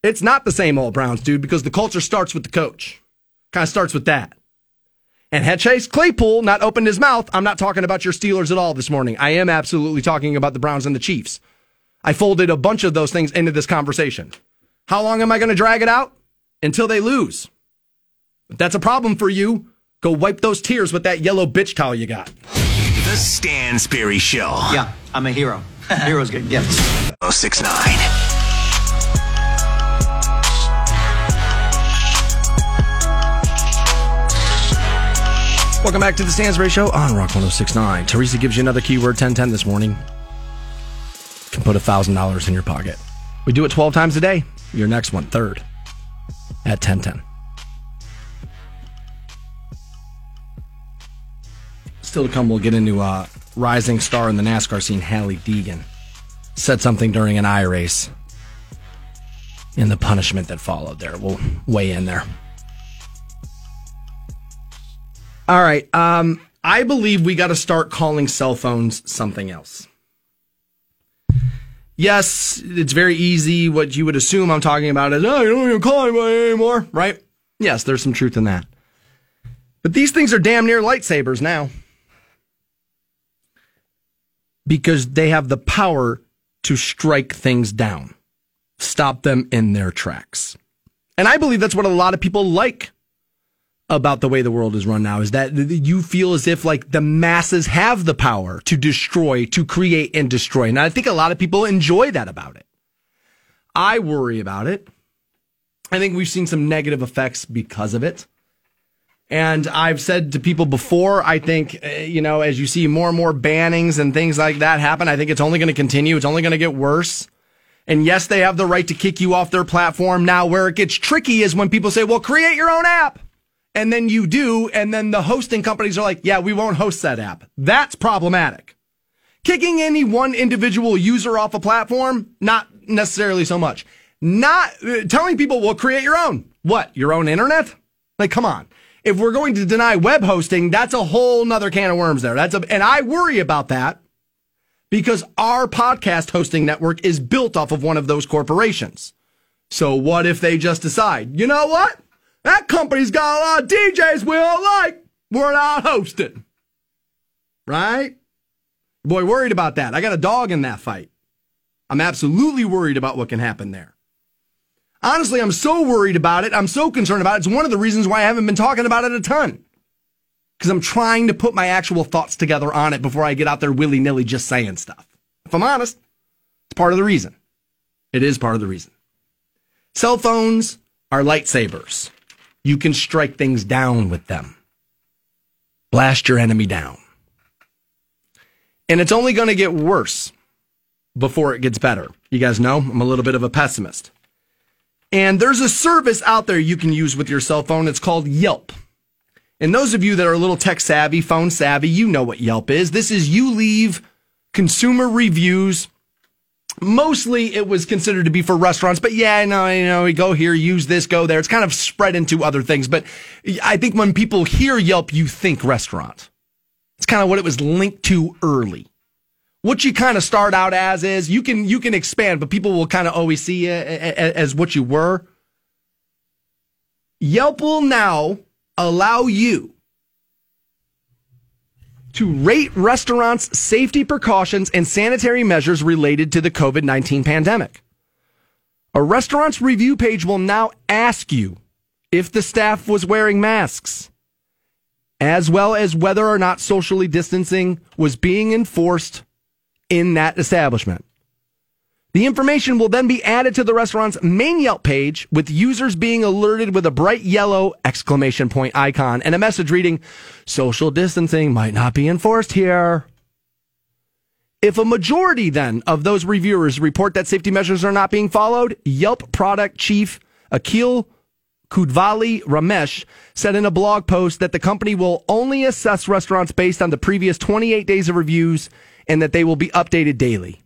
It's not the same old Browns, dude, because the culture starts with the coach. Kind of starts with that. And had Chase Claypool not opened his mouth, I'm not talking about your Steelers at all this morning. I am absolutely talking about the Browns and the Chiefs. I folded a bunch of those things into this conversation. How long am I going to drag it out? Until they lose. If that's a problem for you, go wipe those tears with that yellow bitch towel you got. The Stansberry Show. Yeah, I'm a hero. Heroes get gifts. 1069. Welcome back to the Stansberry Show on Rock 1069. Teresa gives you another keyword 1010 this morning. Can put $1,000 in your pocket. We do it 12 times a day. Your next one, third, at 1010. Still to come, we'll get into uh, rising star in the NASCAR scene, Hailie Deegan. Said something during an I race and the punishment that followed there. We'll weigh in there. All right. Um, I believe we got to start calling cell phones something else. Yes, it's very easy. What you would assume I'm talking about is, oh, you don't even call anybody anymore, right? Yes, there's some truth in that. But these things are damn near lightsabers now because they have the power to strike things down, stop them in their tracks. And I believe that's what a lot of people like about the way the world is run now is that you feel as if like the masses have the power to destroy, to create and destroy. And I think a lot of people enjoy that about it. I worry about it. I think we've seen some negative effects because of it. And I've said to people before, I think, uh, you know, as you see more and more bannings and things like that happen, I think it's only going to continue. It's only going to get worse. And yes, they have the right to kick you off their platform. Now, where it gets tricky is when people say, well, create your own app and then you do, and then the hosting companies are like, yeah, we won't host that app. That's problematic. Kicking any one individual user off a platform, not necessarily so much. Not uh, telling people, well, create your own. what? Your own internet? Like, come on. If we're going to deny web hosting, that's a whole nother can of worms there. That's a, and I worry about that because our podcast hosting network is built off of one of those corporations. So what if they just decide, you know what? That company's got a lot of DJs we don't like. We're not hosting. Right? Boy, worried about that. I got a dog in that fight. I'm absolutely worried about what can happen there. Honestly, I'm so worried about it. I'm so concerned about it. It's one of the reasons why I haven't been talking about it a ton. Because I'm trying to put my actual thoughts together on it before I get out there willy nilly just saying stuff. If I'm honest, it's part of the reason. It is part of the reason. Cell phones are lightsabers. You can strike things down with them, blast your enemy down. And it's only going to get worse before it gets better. You guys know I'm a little bit of a pessimist. And there's a service out there you can use with your cell phone. It's called Yelp. And those of you that are a little tech savvy, phone savvy, you know what Yelp is. This is you leave consumer reviews. Mostly it was considered to be for restaurants, but yeah, no, you know, we go here, use this, go there. It's kind of spread into other things. But I think when people hear Yelp, you think restaurant. It's kind of what it was linked to early what you kind of start out as is you can you can expand, but people will kind of always see you as what you were. Yelp will now allow you to rate restaurants' safety precautions and sanitary measures related to the COVID 19 pandemic. A restaurant's review page will now ask you if the staff was wearing masks, as well as whether or not socially distancing was being enforced in that establishment. The information will then be added to the restaurant's main Yelp page with users being alerted with a bright yellow exclamation point icon and a message reading, social distancing might not be enforced here. If a majority then of those reviewers report that safety measures are not being followed, Yelp product chief Akhil Kudvali Ramesh said in a blog post that the company will only assess restaurants based on the previous 28 days of reviews and that they will be updated daily.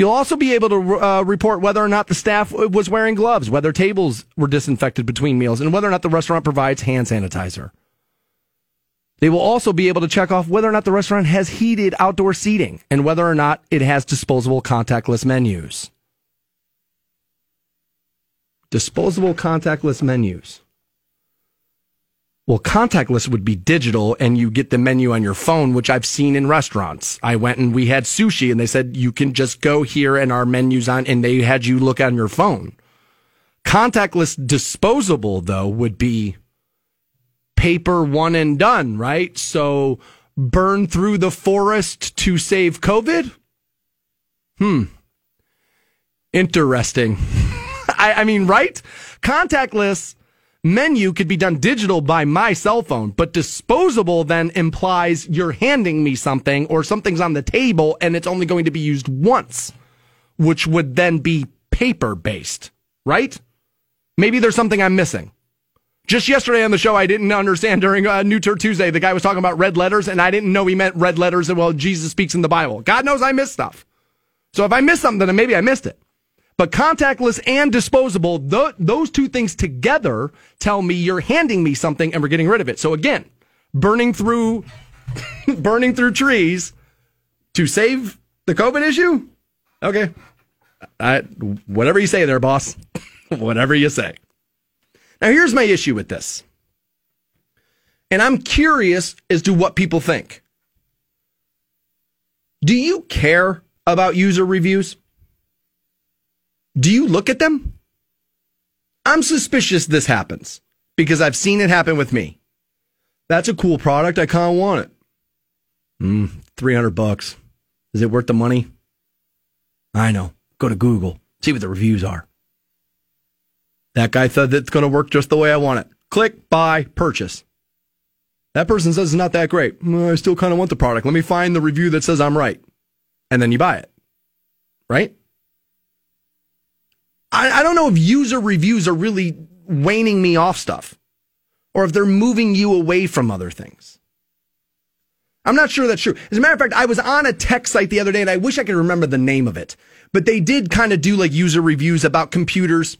You'll also be able to uh, report whether or not the staff was wearing gloves, whether tables were disinfected between meals, and whether or not the restaurant provides hand sanitizer. They will also be able to check off whether or not the restaurant has heated outdoor seating and whether or not it has disposable contactless menus. Disposable contactless menus. Well, contactless would be digital and you get the menu on your phone, which I've seen in restaurants. I went and we had sushi and they said you can just go here and our menus on and they had you look on your phone. Contactless disposable though would be paper one and done, right? So burn through the forest to save COVID? Hmm. Interesting. I, I mean, right? Contactless menu could be done digital by my cell phone, but disposable then implies you're handing me something or something's on the table and it's only going to be used once, which would then be paper based, right? Maybe there's something I'm missing. Just yesterday on the show, I didn't understand during uh, New Tour Tuesday, the guy was talking about red letters, and I didn't know he meant red letters and, well, Jesus speaks in the Bible. God knows I miss stuff. So if I missed something, then maybe I missed it. But contactless and disposable, th- those two things together tell me you're handing me something and we're getting rid of it. So again, burning through, burning through trees to save the COVID issue. Okay. I, whatever you say there, boss. whatever you say. Now here's my issue with this. And I'm curious as to what people think. Do you care about user reviews? Do you look at them? I'm suspicious this happens because I've seen it happen with me. That's a cool product. I kind of want it. Hmm, 300 bucks. Is it worth the money? I know. Go to Google, see what the reviews are. That guy said it's going to work just the way I want it. Click, buy, purchase. That person says it's not that great. I still kind of want the product. Let me find the review that says I'm right. And then you buy it. Right? I, I don't know if user reviews are really waning me off stuff or if they're moving you away from other things. I'm not sure that's true. As a matter of fact, I was on a tech site the other day and I wish I could remember the name of it, but they did kind of do like user reviews about computers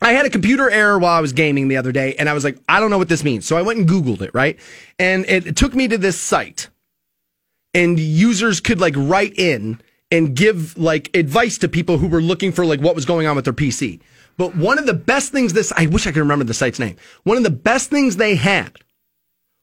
I had a computer error while I was gaming the other day, and I was like, I don't know what this means. So I went and Googled it, right? And it, it took me to this site, and users could like write in and give like advice to people who were looking for like what was going on with their PC. But one of the best things this, I wish I could remember the site's name. One of the best things they had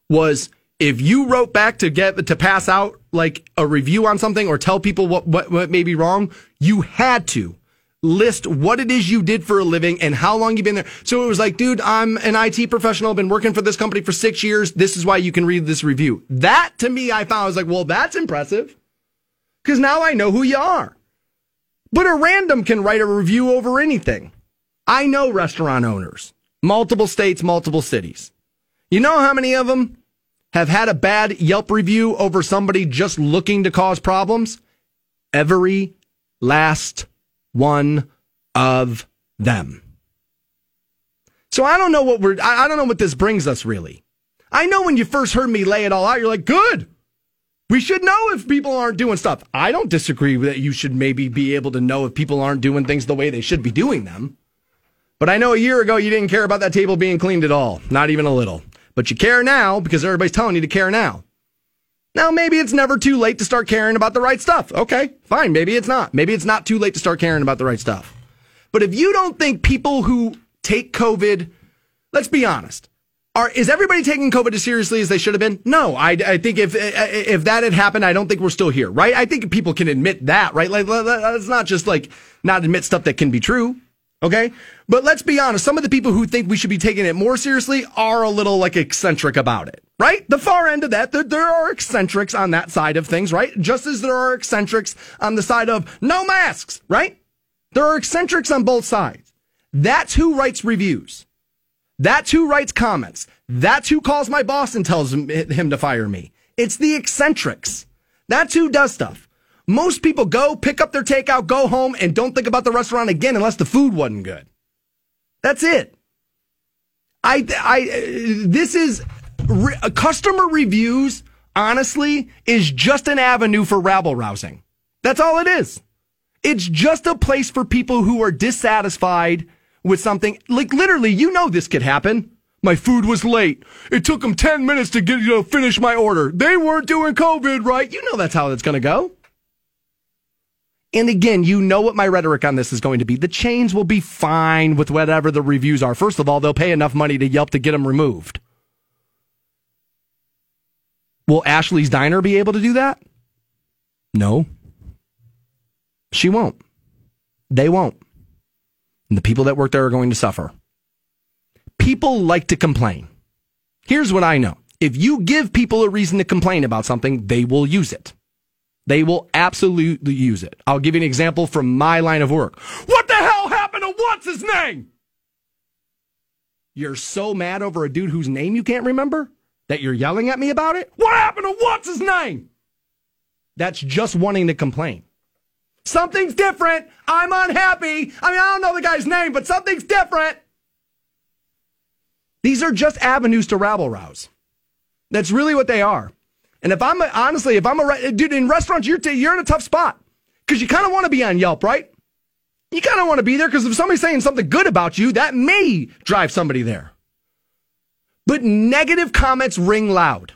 was if you wrote back to get to pass out like a review on something or tell people what, what, what may be wrong, you had to list what it is you did for a living and how long you've been there. So it was like, dude, I'm an IT professional, been working for this company for six years. This is why you can read this review. That to me, I found I was like, well, that's impressive because now I know who you are. But a random can write a review over anything. I know restaurant owners, multiple states, multiple cities. You know how many of them have had a bad Yelp review over somebody just looking to cause problems? Every last one of them. So I don't know what we're, I don't know what this brings us really. I know when you first heard me lay it all out, you're like, good. We should know if people aren't doing stuff. I don't disagree that you should maybe be able to know if people aren't doing things the way they should be doing them. But I know a year ago you didn't care about that table being cleaned at all, not even a little. But you care now because everybody's telling you to care now. Now, maybe it's never too late to start caring about the right stuff. Okay, fine. Maybe it's not. Maybe it's not too late to start caring about the right stuff. But if you don't think people who take COVID, let's be honest, are is everybody taking COVID as seriously as they should have been? No, I, I think if if that had happened, I don't think we're still here, right? I think people can admit that, right? Like, let's not just like not admit stuff that can be true. Okay. But let's be honest. Some of the people who think we should be taking it more seriously are a little like eccentric about it, right? The far end of that, there, there are eccentrics on that side of things, right? Just as there are eccentrics on the side of no masks, right? There are eccentrics on both sides. That's who writes reviews. That's who writes comments. That's who calls my boss and tells him, him to fire me. It's the eccentrics. That's who does stuff. Most people go, pick up their takeout, go home, and don't think about the restaurant again unless the food wasn't good. That's it. I, I, this is re, customer reviews, honestly, is just an avenue for rabble rousing. That's all it is. It's just a place for people who are dissatisfied with something. Like literally, you know this could happen. My food was late. It took them 10 minutes to get, you know, finish my order. They weren't doing COVID right. You know that's how it's going to go. And again, you know what my rhetoric on this is going to be. The chains will be fine with whatever the reviews are. First of all, they'll pay enough money to Yelp to get them removed. Will Ashley's Diner be able to do that? No. She won't. They won't. And the people that work there are going to suffer. People like to complain. Here's what I know. If you give people a reason to complain about something, they will use it. They will absolutely use it. I'll give you an example from my line of work. What the hell happened to what's his name? You're so mad over a dude whose name you can't remember that you're yelling at me about it? What happened to what's his name? That's just wanting to complain. Something's different. I'm unhappy. I mean, I don't know the guy's name, but something's different. These are just avenues to rabble rouse. That's really what they are. And if I'm a, honestly, if I'm a dude in restaurants, you're t- you're in a tough spot because you kind of want to be on Yelp, right? You kind of want to be there because if somebody's saying something good about you, that may drive somebody there. But negative comments ring loud,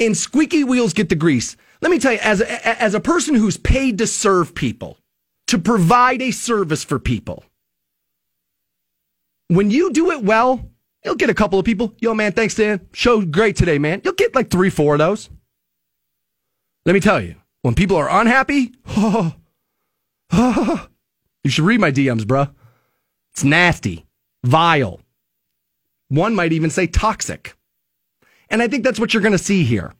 and squeaky wheels get the grease. Let me tell you, as a, as a person who's paid to serve people, to provide a service for people, when you do it well, You'll get a couple of people. Yo, man, thanks, Dan. Show great today, man. You'll get like three, four of those. Let me tell you, when people are unhappy, oh, oh, you should read my DMs, bruh. It's nasty, vile. One might even say toxic. And I think that's what you're going to see here.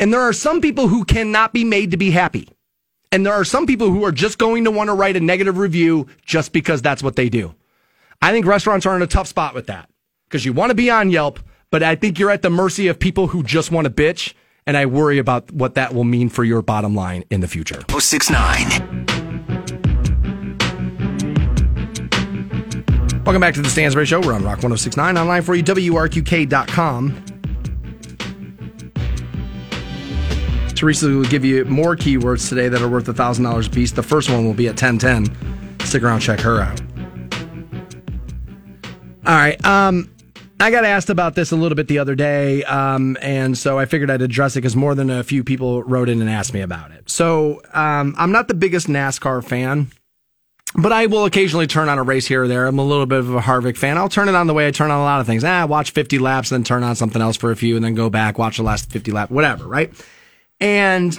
And there are some people who cannot be made to be happy. And there are some people who are just going to want to write a negative review just because that's what they do. I think restaurants are in a tough spot with that because you want to be on Yelp, but I think you're at the mercy of people who just want to bitch. And I worry about what that will mean for your bottom line in the future. 069. Welcome back to the Stansberry Show. We're on Rock 1069 online for you, WRQK.com. Teresa will give you more keywords today that are worth a $1,000 a piece. The first one will be at 1010. Stick around, check her out. All right. Um, I got asked about this a little bit the other day, um, and so I figured I'd address it because more than a few people wrote in and asked me about it. So um, I'm not the biggest NASCAR fan, but I will occasionally turn on a race here or there. I'm a little bit of a Harvick fan. I'll turn it on the way I turn on a lot of things. Ah, watch 50 laps, then turn on something else for a few, and then go back, watch the last 50 laps, whatever, right? And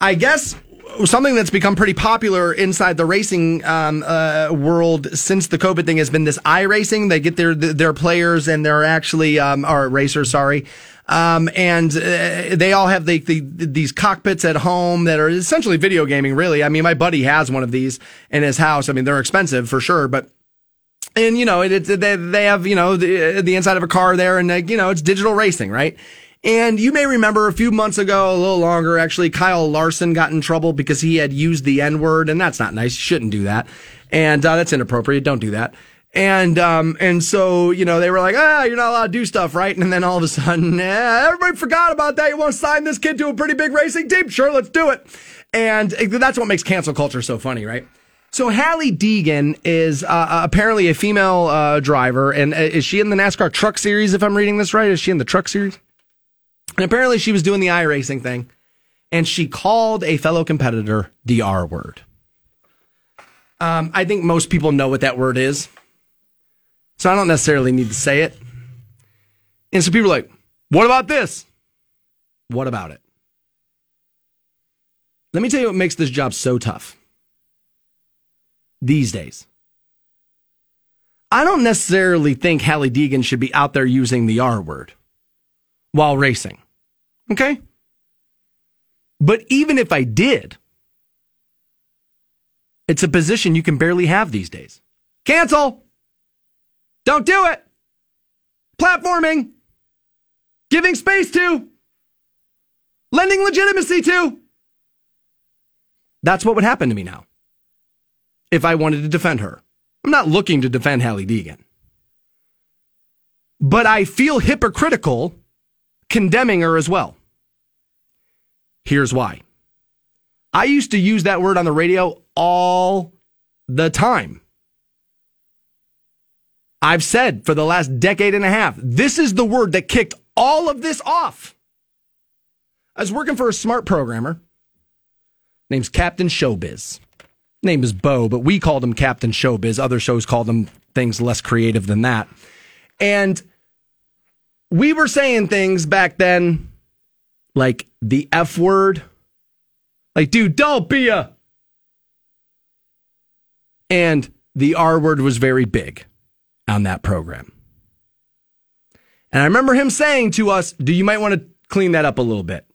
I guess something that's become pretty popular inside the racing um, uh, world since the COVID thing has been this iRacing. They get their their players and they're actually um, or racers, sorry. Um, and uh, they all have the, the, these cockpits at home that are essentially video gaming. Really, I mean, my buddy has one of these in his house. I mean, they're expensive for sure, but and you know, it, it, they they have you know the the inside of a car there, and uh, you know, it's digital racing, right? And you may remember a few months ago, a little longer, actually, Kyle Larson got in trouble because he had used the N word, and that's not nice. You shouldn't do that, and uh, that's inappropriate. Don't do that. And um, and so you know they were like, ah, you're not allowed to do stuff, right? And then all of a sudden, eh, everybody forgot about that. You want to sign this kid to a pretty big racing team? Sure, let's do it. And that's what makes cancel culture so funny, right? So Hailie Deegan is uh, apparently a female uh, driver, and uh, is she in the NASCAR Truck Series? If I'm reading this right, is she in the Truck Series? And apparently she was doing the iRacing thing and she called a fellow competitor the R word. Um, I think most people know what that word is. So I don't necessarily need to say it. And so people are like, what about this? What about it? Let me tell you what makes this job so tough these days. I don't necessarily think Hailie Deegan should be out there using the R word while racing. Okay? But even if I did, it's a position you can barely have these days. Cancel. Don't do it. Platforming. Giving space to. Lending legitimacy to. That's what would happen to me now if I wanted to defend her. I'm not looking to defend Hailie Deegan. But I feel hypocritical condemning her as well. Here's why. I used to use that word on the radio all the time. I've said for the last decade and a half, this is the word that kicked all of this off. I was working for a smart programmer. Name's Captain Showbiz. Name is Bo, but we called him Captain Showbiz. Other shows called him things less creative than that. And we were saying things back then like the F word. Like, dude, don't be a. And the R word was very big on that program. And I remember him saying to us, Do you might want to clean that up a little bit?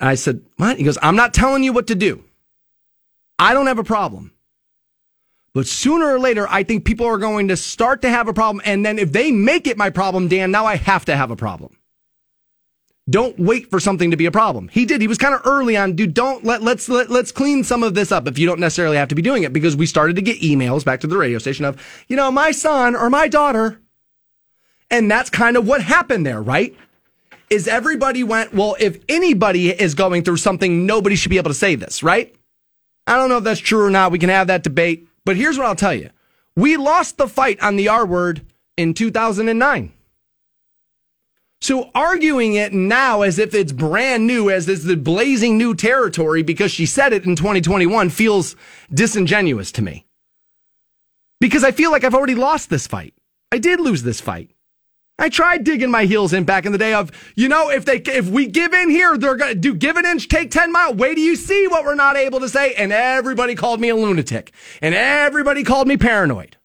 I said, What? He goes, I'm not telling you what to do. I don't have a problem. But sooner or later, I think people are going to start to have a problem. And then if they make it my problem, Dan, now I have to have a problem. Don't wait for something to be a problem. He did. He was kind of early on, dude. Don't let, let's, let, let's clean some of this up if you don't necessarily have to be doing it because we started to get emails back to the radio station of, you know, my son or my daughter. And that's kind of what happened there, right? Is everybody went, well, if anybody is going through something, nobody should be able to say this, right? I don't know if that's true or not. We can have that debate. But here's what I'll tell you. We lost the fight on the R word in 2009. So arguing it now as if it's brand new, as this the blazing new territory because she said it in 2021 feels disingenuous to me. Because I feel like I've already lost this fight. I did lose this fight. I tried digging my heels in back in the day of, you know, if they if we give in here, they're gonna do give an inch, take 10 mile. Wait do you see what we're not able to say? And everybody called me a lunatic. And everybody called me paranoid.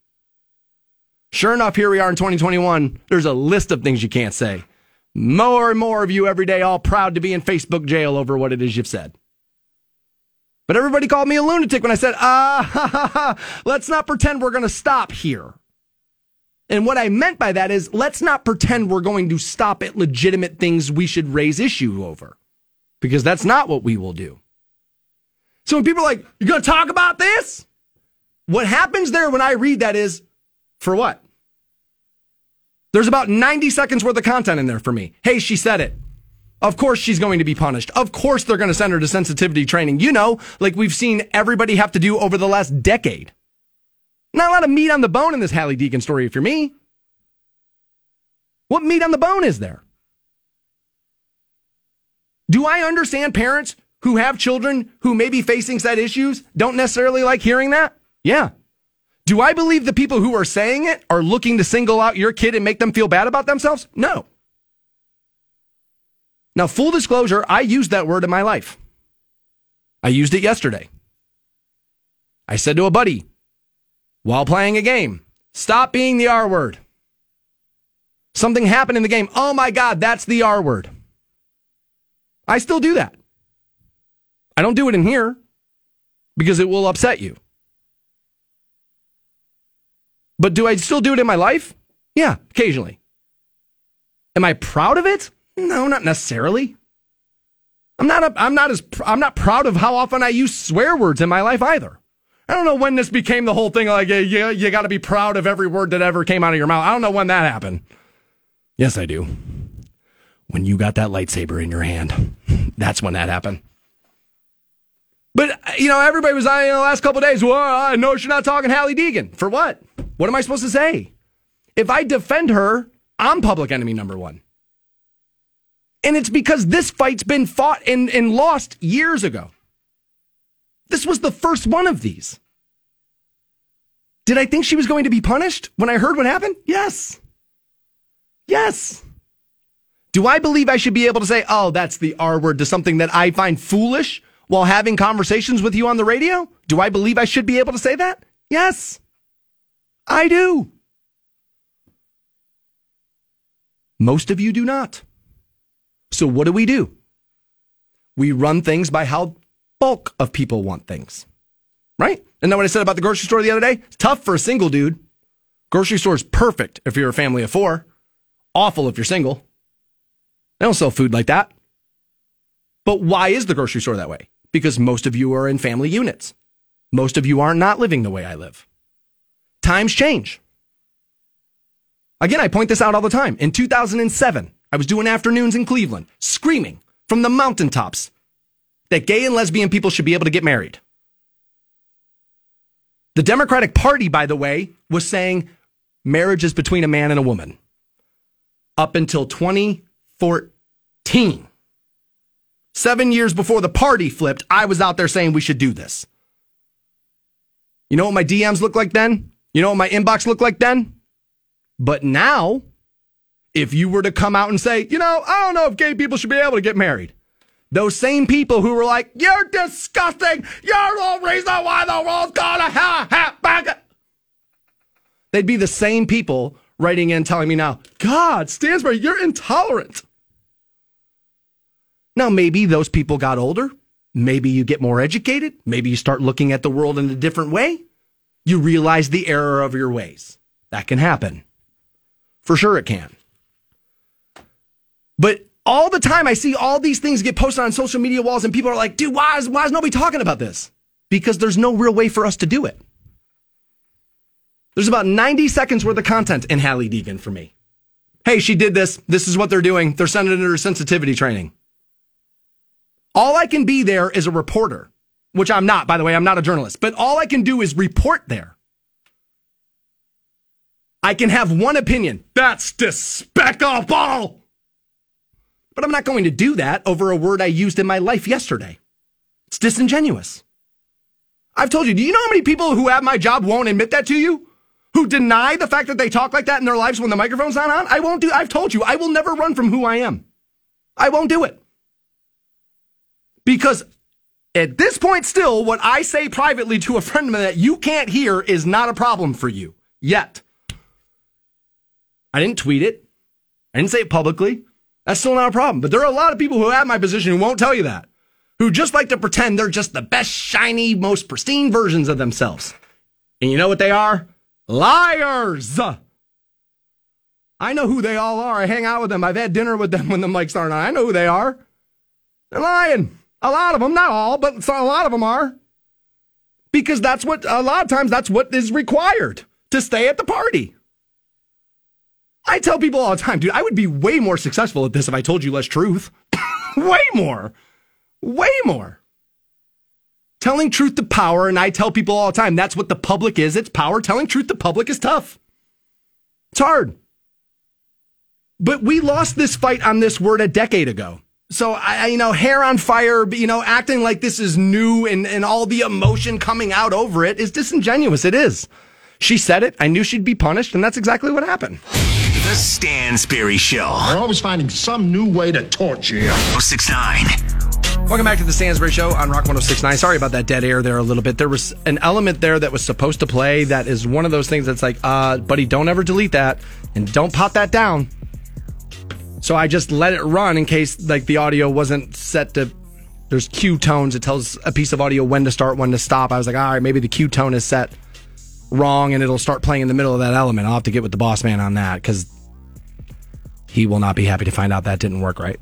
Sure enough, here we are in 2021. There's a list of things you can't say. More and more of you every day, all proud to be in Facebook jail over what it is you've said. But everybody called me a lunatic when I said, ah, ha, ha, ha, let's not pretend we're going to stop here. And what I meant by that is let's not pretend we're going to stop at legitimate things we should raise issue over because that's not what we will do. So when people are like, you're going to talk about this? What happens there when I read that is for what? There's about 90 seconds worth of content in there for me. Hey, she said it. Of course she's going to be punished. Of course they're going to send her to sensitivity training. You know, like we've seen everybody have to do over the last decade. Not a lot of meat on the bone in this Hailie Deegan story, if you're me. What meat on the bone is there? Do I understand parents who have children who may be facing said issues don't necessarily like hearing that? Yeah. Do I believe the people who are saying it are looking to single out your kid and make them feel bad about themselves? No. Now, full disclosure, I used that word in my life. I used it yesterday. I said to a buddy while playing a game, stop being the R word. Something happened in the game. Oh my God, that's the R word. I still do that. I don't do it in here because it will upset you. But do I still do it in my life? Yeah, occasionally. Am I proud of it? No, not necessarily. I'm not. A, I'm not as. I'm not proud of how often I use swear words in my life either. I don't know when this became the whole thing. Like, yeah, you got to be proud of every word that ever came out of your mouth. I don't know when that happened. Yes, I do. When you got that lightsaber in your hand, that's when that happened. But uh, you know, everybody was on the last couple days. Well, I know you're not talking Hailie Deegan. For what? What am I supposed to say? If I defend her, I'm public enemy number one. And it's because this fight's been fought and, and lost years ago. This was the first one of these. Did I think she was going to be punished when I heard what happened? Yes. Yes. Do I believe I should be able to say, oh, that's the R word to something that I find foolish while having conversations with you on the radio? Do I believe I should be able to say that? Yes. I do. Most of you do not. So what do we do? We run things by how bulk of people want things. Right? And then what I said about the grocery store the other day? It's tough for a single dude. Grocery store is perfect if you're a family of four. Awful if you're single. They don't sell food like that. But why is the grocery store that way? Because most of you are in family units. Most of you are not living the way I live. Times change. Again, I point this out all the time. In 2007, I was doing afternoons in Cleveland, screaming from the mountaintops that gay and lesbian people should be able to get married. The Democratic Party, by the way, was saying marriage is between a man and a woman up until 2014. Seven years before the party flipped, I was out there saying we should do this. You know what my DMs look like then? You know what my inbox looked like then? But now, if you were to come out and say, you know, I don't know if gay people should be able to get married, those same people who were like, you're disgusting, you're the reason why the world's gonna have back. They'd be the same people writing in telling me now, God, Stansberry, you're intolerant. Now, maybe those people got older. Maybe you get more educated. Maybe you start looking at the world in a different way you realize the error of your ways. That can happen. For sure it can. But all the time I see all these things get posted on social media walls and people are like, dude, why is, why is nobody talking about this? Because there's no real way for us to do it. There's about 90 seconds worth of content in Hailie Deegan for me. Hey, she did this. This is what they're doing. They're sending her sensitivity training. All I can be there is a reporter which I'm not, by the way, I'm not a journalist, but all I can do is report there. I can have one opinion. That's despicable. But I'm not going to do that over a word I used in my life yesterday. It's disingenuous. I've told you, do you know how many people who have my job won't admit that to you? Who deny the fact that they talk like that in their lives when the microphone's not on? I won't do, I've told you, I will never run from who I am. I won't do it. Because at this point, still, what I say privately to a friend of mine that you can't hear is not a problem for you yet. I didn't tweet it. I didn't say it publicly. That's still not a problem. But there are a lot of people who have my position who won't tell you that, who just like to pretend they're just the best, shiny, most pristine versions of themselves. And you know what they are? Liars! I know who they all are. I hang out with them. I've had dinner with them when the mics aren't on. I know who they are. They're lying. A lot of them, not all, but a lot of them are. Because that's what, a lot of times, that's what is required to stay at the party. I tell people all the time, dude, I would be way more successful at this if I told you less truth. way more. Way more. Telling truth to power, and I tell people all the time that's what the public is. It's power. Telling truth to public is tough. It's hard. But we lost this fight on this word a decade ago. So I, you know, hair on fire, you know, acting like this is new and, and all the emotion coming out over it is disingenuous. It is. She said it. I knew she'd be punished, and that's exactly what happened. The Stansberry Show. They're always finding some new way to torture you. 1069. Welcome back to the Stansberry Show on Rock 1069. Sorry about that dead air there a little bit. There was an element there that was supposed to play that is one of those things that's like, uh, buddy, don't ever delete that and don't pop that down. So I just let it run in case like the audio wasn't set to there's cue tones. It tells a piece of audio when to start, when to stop. I was like, all right, maybe the cue tone is set wrong and it'll start playing in the middle of that element. I'll have to get with the boss man on that because he will not be happy to find out that didn't work right.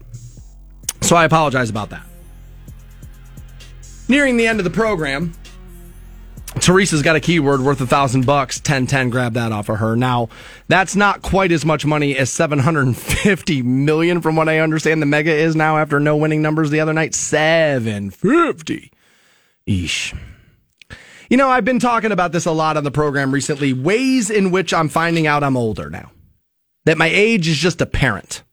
So I apologize about that. Nearing the end of the program, Teresa's got a keyword worth a thousand bucks. Ten ten, grab that off of her. Now, that's not quite as much money as seven hundred and fifty million, from what I understand. The mega is now after no winning numbers the other night. Seven fifty. Eesh. You know, I've been talking about this a lot on the program recently. Ways in which I'm finding out I'm older now. That my age is just apparent.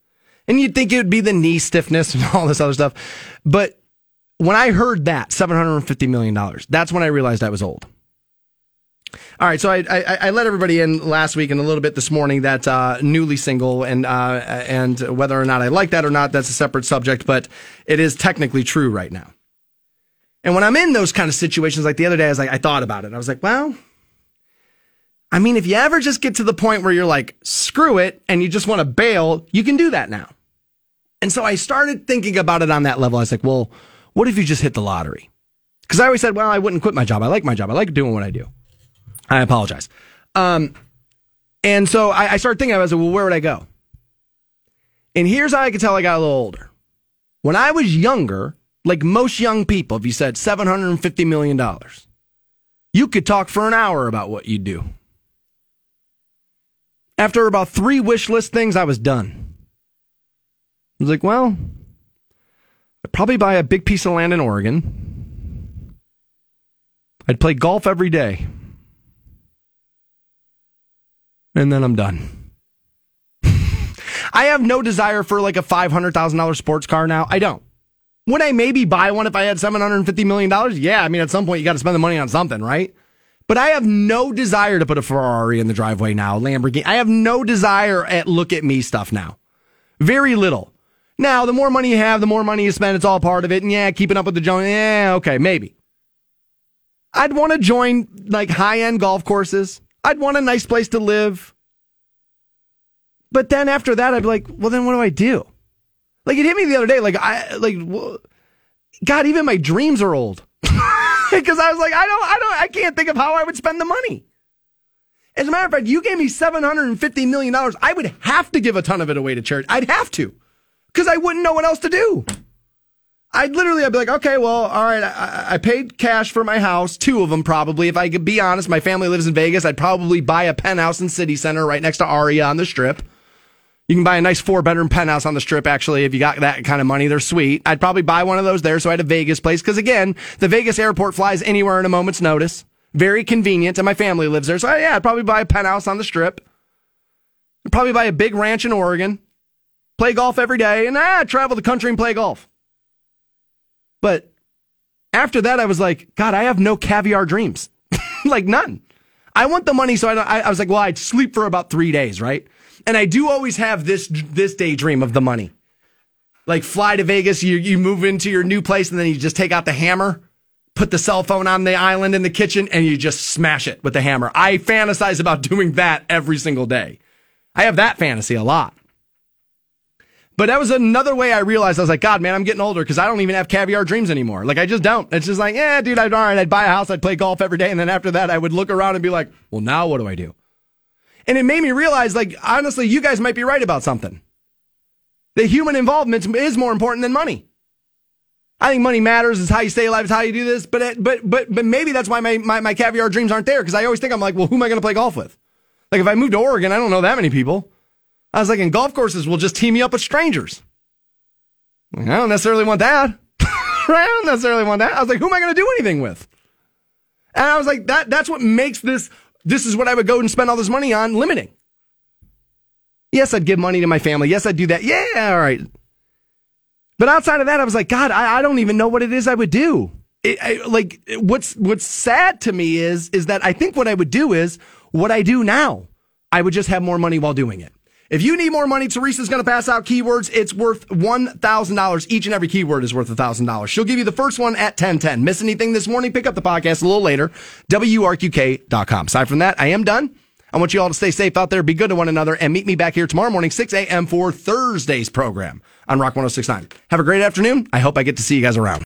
And you'd think it would be the knee stiffness and all this other stuff. But when I heard that $750 million, that's when I realized I was old. All right, so I, I, I let everybody in last week and a little bit this morning that uh, newly single and uh, and whether or not I like that or not, that's a separate subject, but it is technically true right now. And when I'm in those kind of situations, like the other day, I was like, I thought about it. I was like, well, I mean, if you ever just get to the point where you're like, screw it, and you just want to bail, you can do that now. And so I started thinking about it on that level. I was like, well, what if you just hit the lottery? Because I always said, well, I wouldn't quit my job. I like my job. I like doing what I do. I apologize. Um, and so I, I started thinking, I was like, well, where would I go? And here's how I could tell I got a little older. When I was younger, like most young people, if you said $750 million, you could talk for an hour about what you'd do. After about three wish list things, I was done. I was like, well, I'd probably buy a big piece of land in Oregon. I'd play golf every day. And then I'm done. I have no desire for like a $500,000 sports car now. I don't. Would I maybe buy one if I had $750 million? Yeah, I mean, at some point you got to spend the money on something, right? But I have no desire to put a Ferrari in the driveway now, Lamborghini. I have no desire at look at me stuff now. Very little. Now, the more money you have, the more money you spend. It's all part of it. And yeah, keeping up with the Jones. Yeah, okay, maybe. I'd want to join like high end golf courses. I'd want a nice place to live. But then after that, I'd be like, well, then what do I do? Like it hit me the other day. Like I like, God, even my dreams are old because I was like, I don't, I don't, I can't think of how I would spend the money. As a matter of fact, you gave me seven hundred and fifty million dollars. I would have to give a ton of it away to charity. I'd have to because I wouldn't know what else to do. I'd literally, I'd be like, okay, well, all right, I, I, paid cash for my house, two of them probably. If I could be honest, my family lives in Vegas. I'd probably buy a penthouse in City Center right next to Aria on the Strip. You can buy a nice four bedroom penthouse on the strip, actually, if you got that kind of money. They're sweet. I'd probably buy one of those there so I had a Vegas place. Because again, the Vegas airport flies anywhere in a moment's notice. Very convenient, and my family lives there. So yeah, I'd probably buy a penthouse on the strip. I'd probably buy a big ranch in Oregon. Play golf every day, and ah, travel the country and play golf. But after that, I was like, God, I have no caviar dreams. like none. I want the money, so I, I was like, well, I'd sleep for about three days, right? And I do always have this this daydream of the money. Like fly to Vegas, you you move into your new place and then you just take out the hammer, put the cell phone on the island in the kitchen and you just smash it with the hammer. I fantasize about doing that every single day. I have that fantasy a lot. But that was another way I realized I was like, God, man, I'm getting older because I don't even have caviar dreams anymore. Like I just don't. It's just like, yeah, dude, I'd all right, I'd buy a house, I'd play golf every day, and then after that, I would look around and be like, well, now what do I do? And it made me realize, like, honestly, you guys might be right about something. The human involvement is more important than money. I think money matters. It's how you stay alive. It's how you do this. But it, but but but maybe that's why my, my, my caviar dreams aren't there because I always think I'm like, well, who am I going to play golf with? Like if I move to Oregon, I don't know that many people. I was like, and golf courses we'll just team you up with strangers. I don't necessarily want that. I don't necessarily want that. I was like, who am I going to do anything with? And I was like, that that's what makes this. This is what I would go and spend all this money on limiting. Yes, I'd give money to my family. Yes, I'd do that. Yeah, all right. But outside of that, I was like, God, I, I don't even know what it is I would do. It, I, like, what's what's sad to me is is that I think what I would do is what I do now. I would just have more money while doing it. If you need more money, Teresa's going to pass out keywords. It's worth $1,000. Each and every keyword is worth $1,000. She'll give you the first one at 1010. Miss anything this morning? Pick up the podcast a little later. WRQK.com. Aside from that, I am done. I want you all to stay safe out there, be good to one another, and meet me back here tomorrow morning, 6 a.m. for Thursday's program on Rock 1069. Have a great afternoon. I hope I get to see you guys around.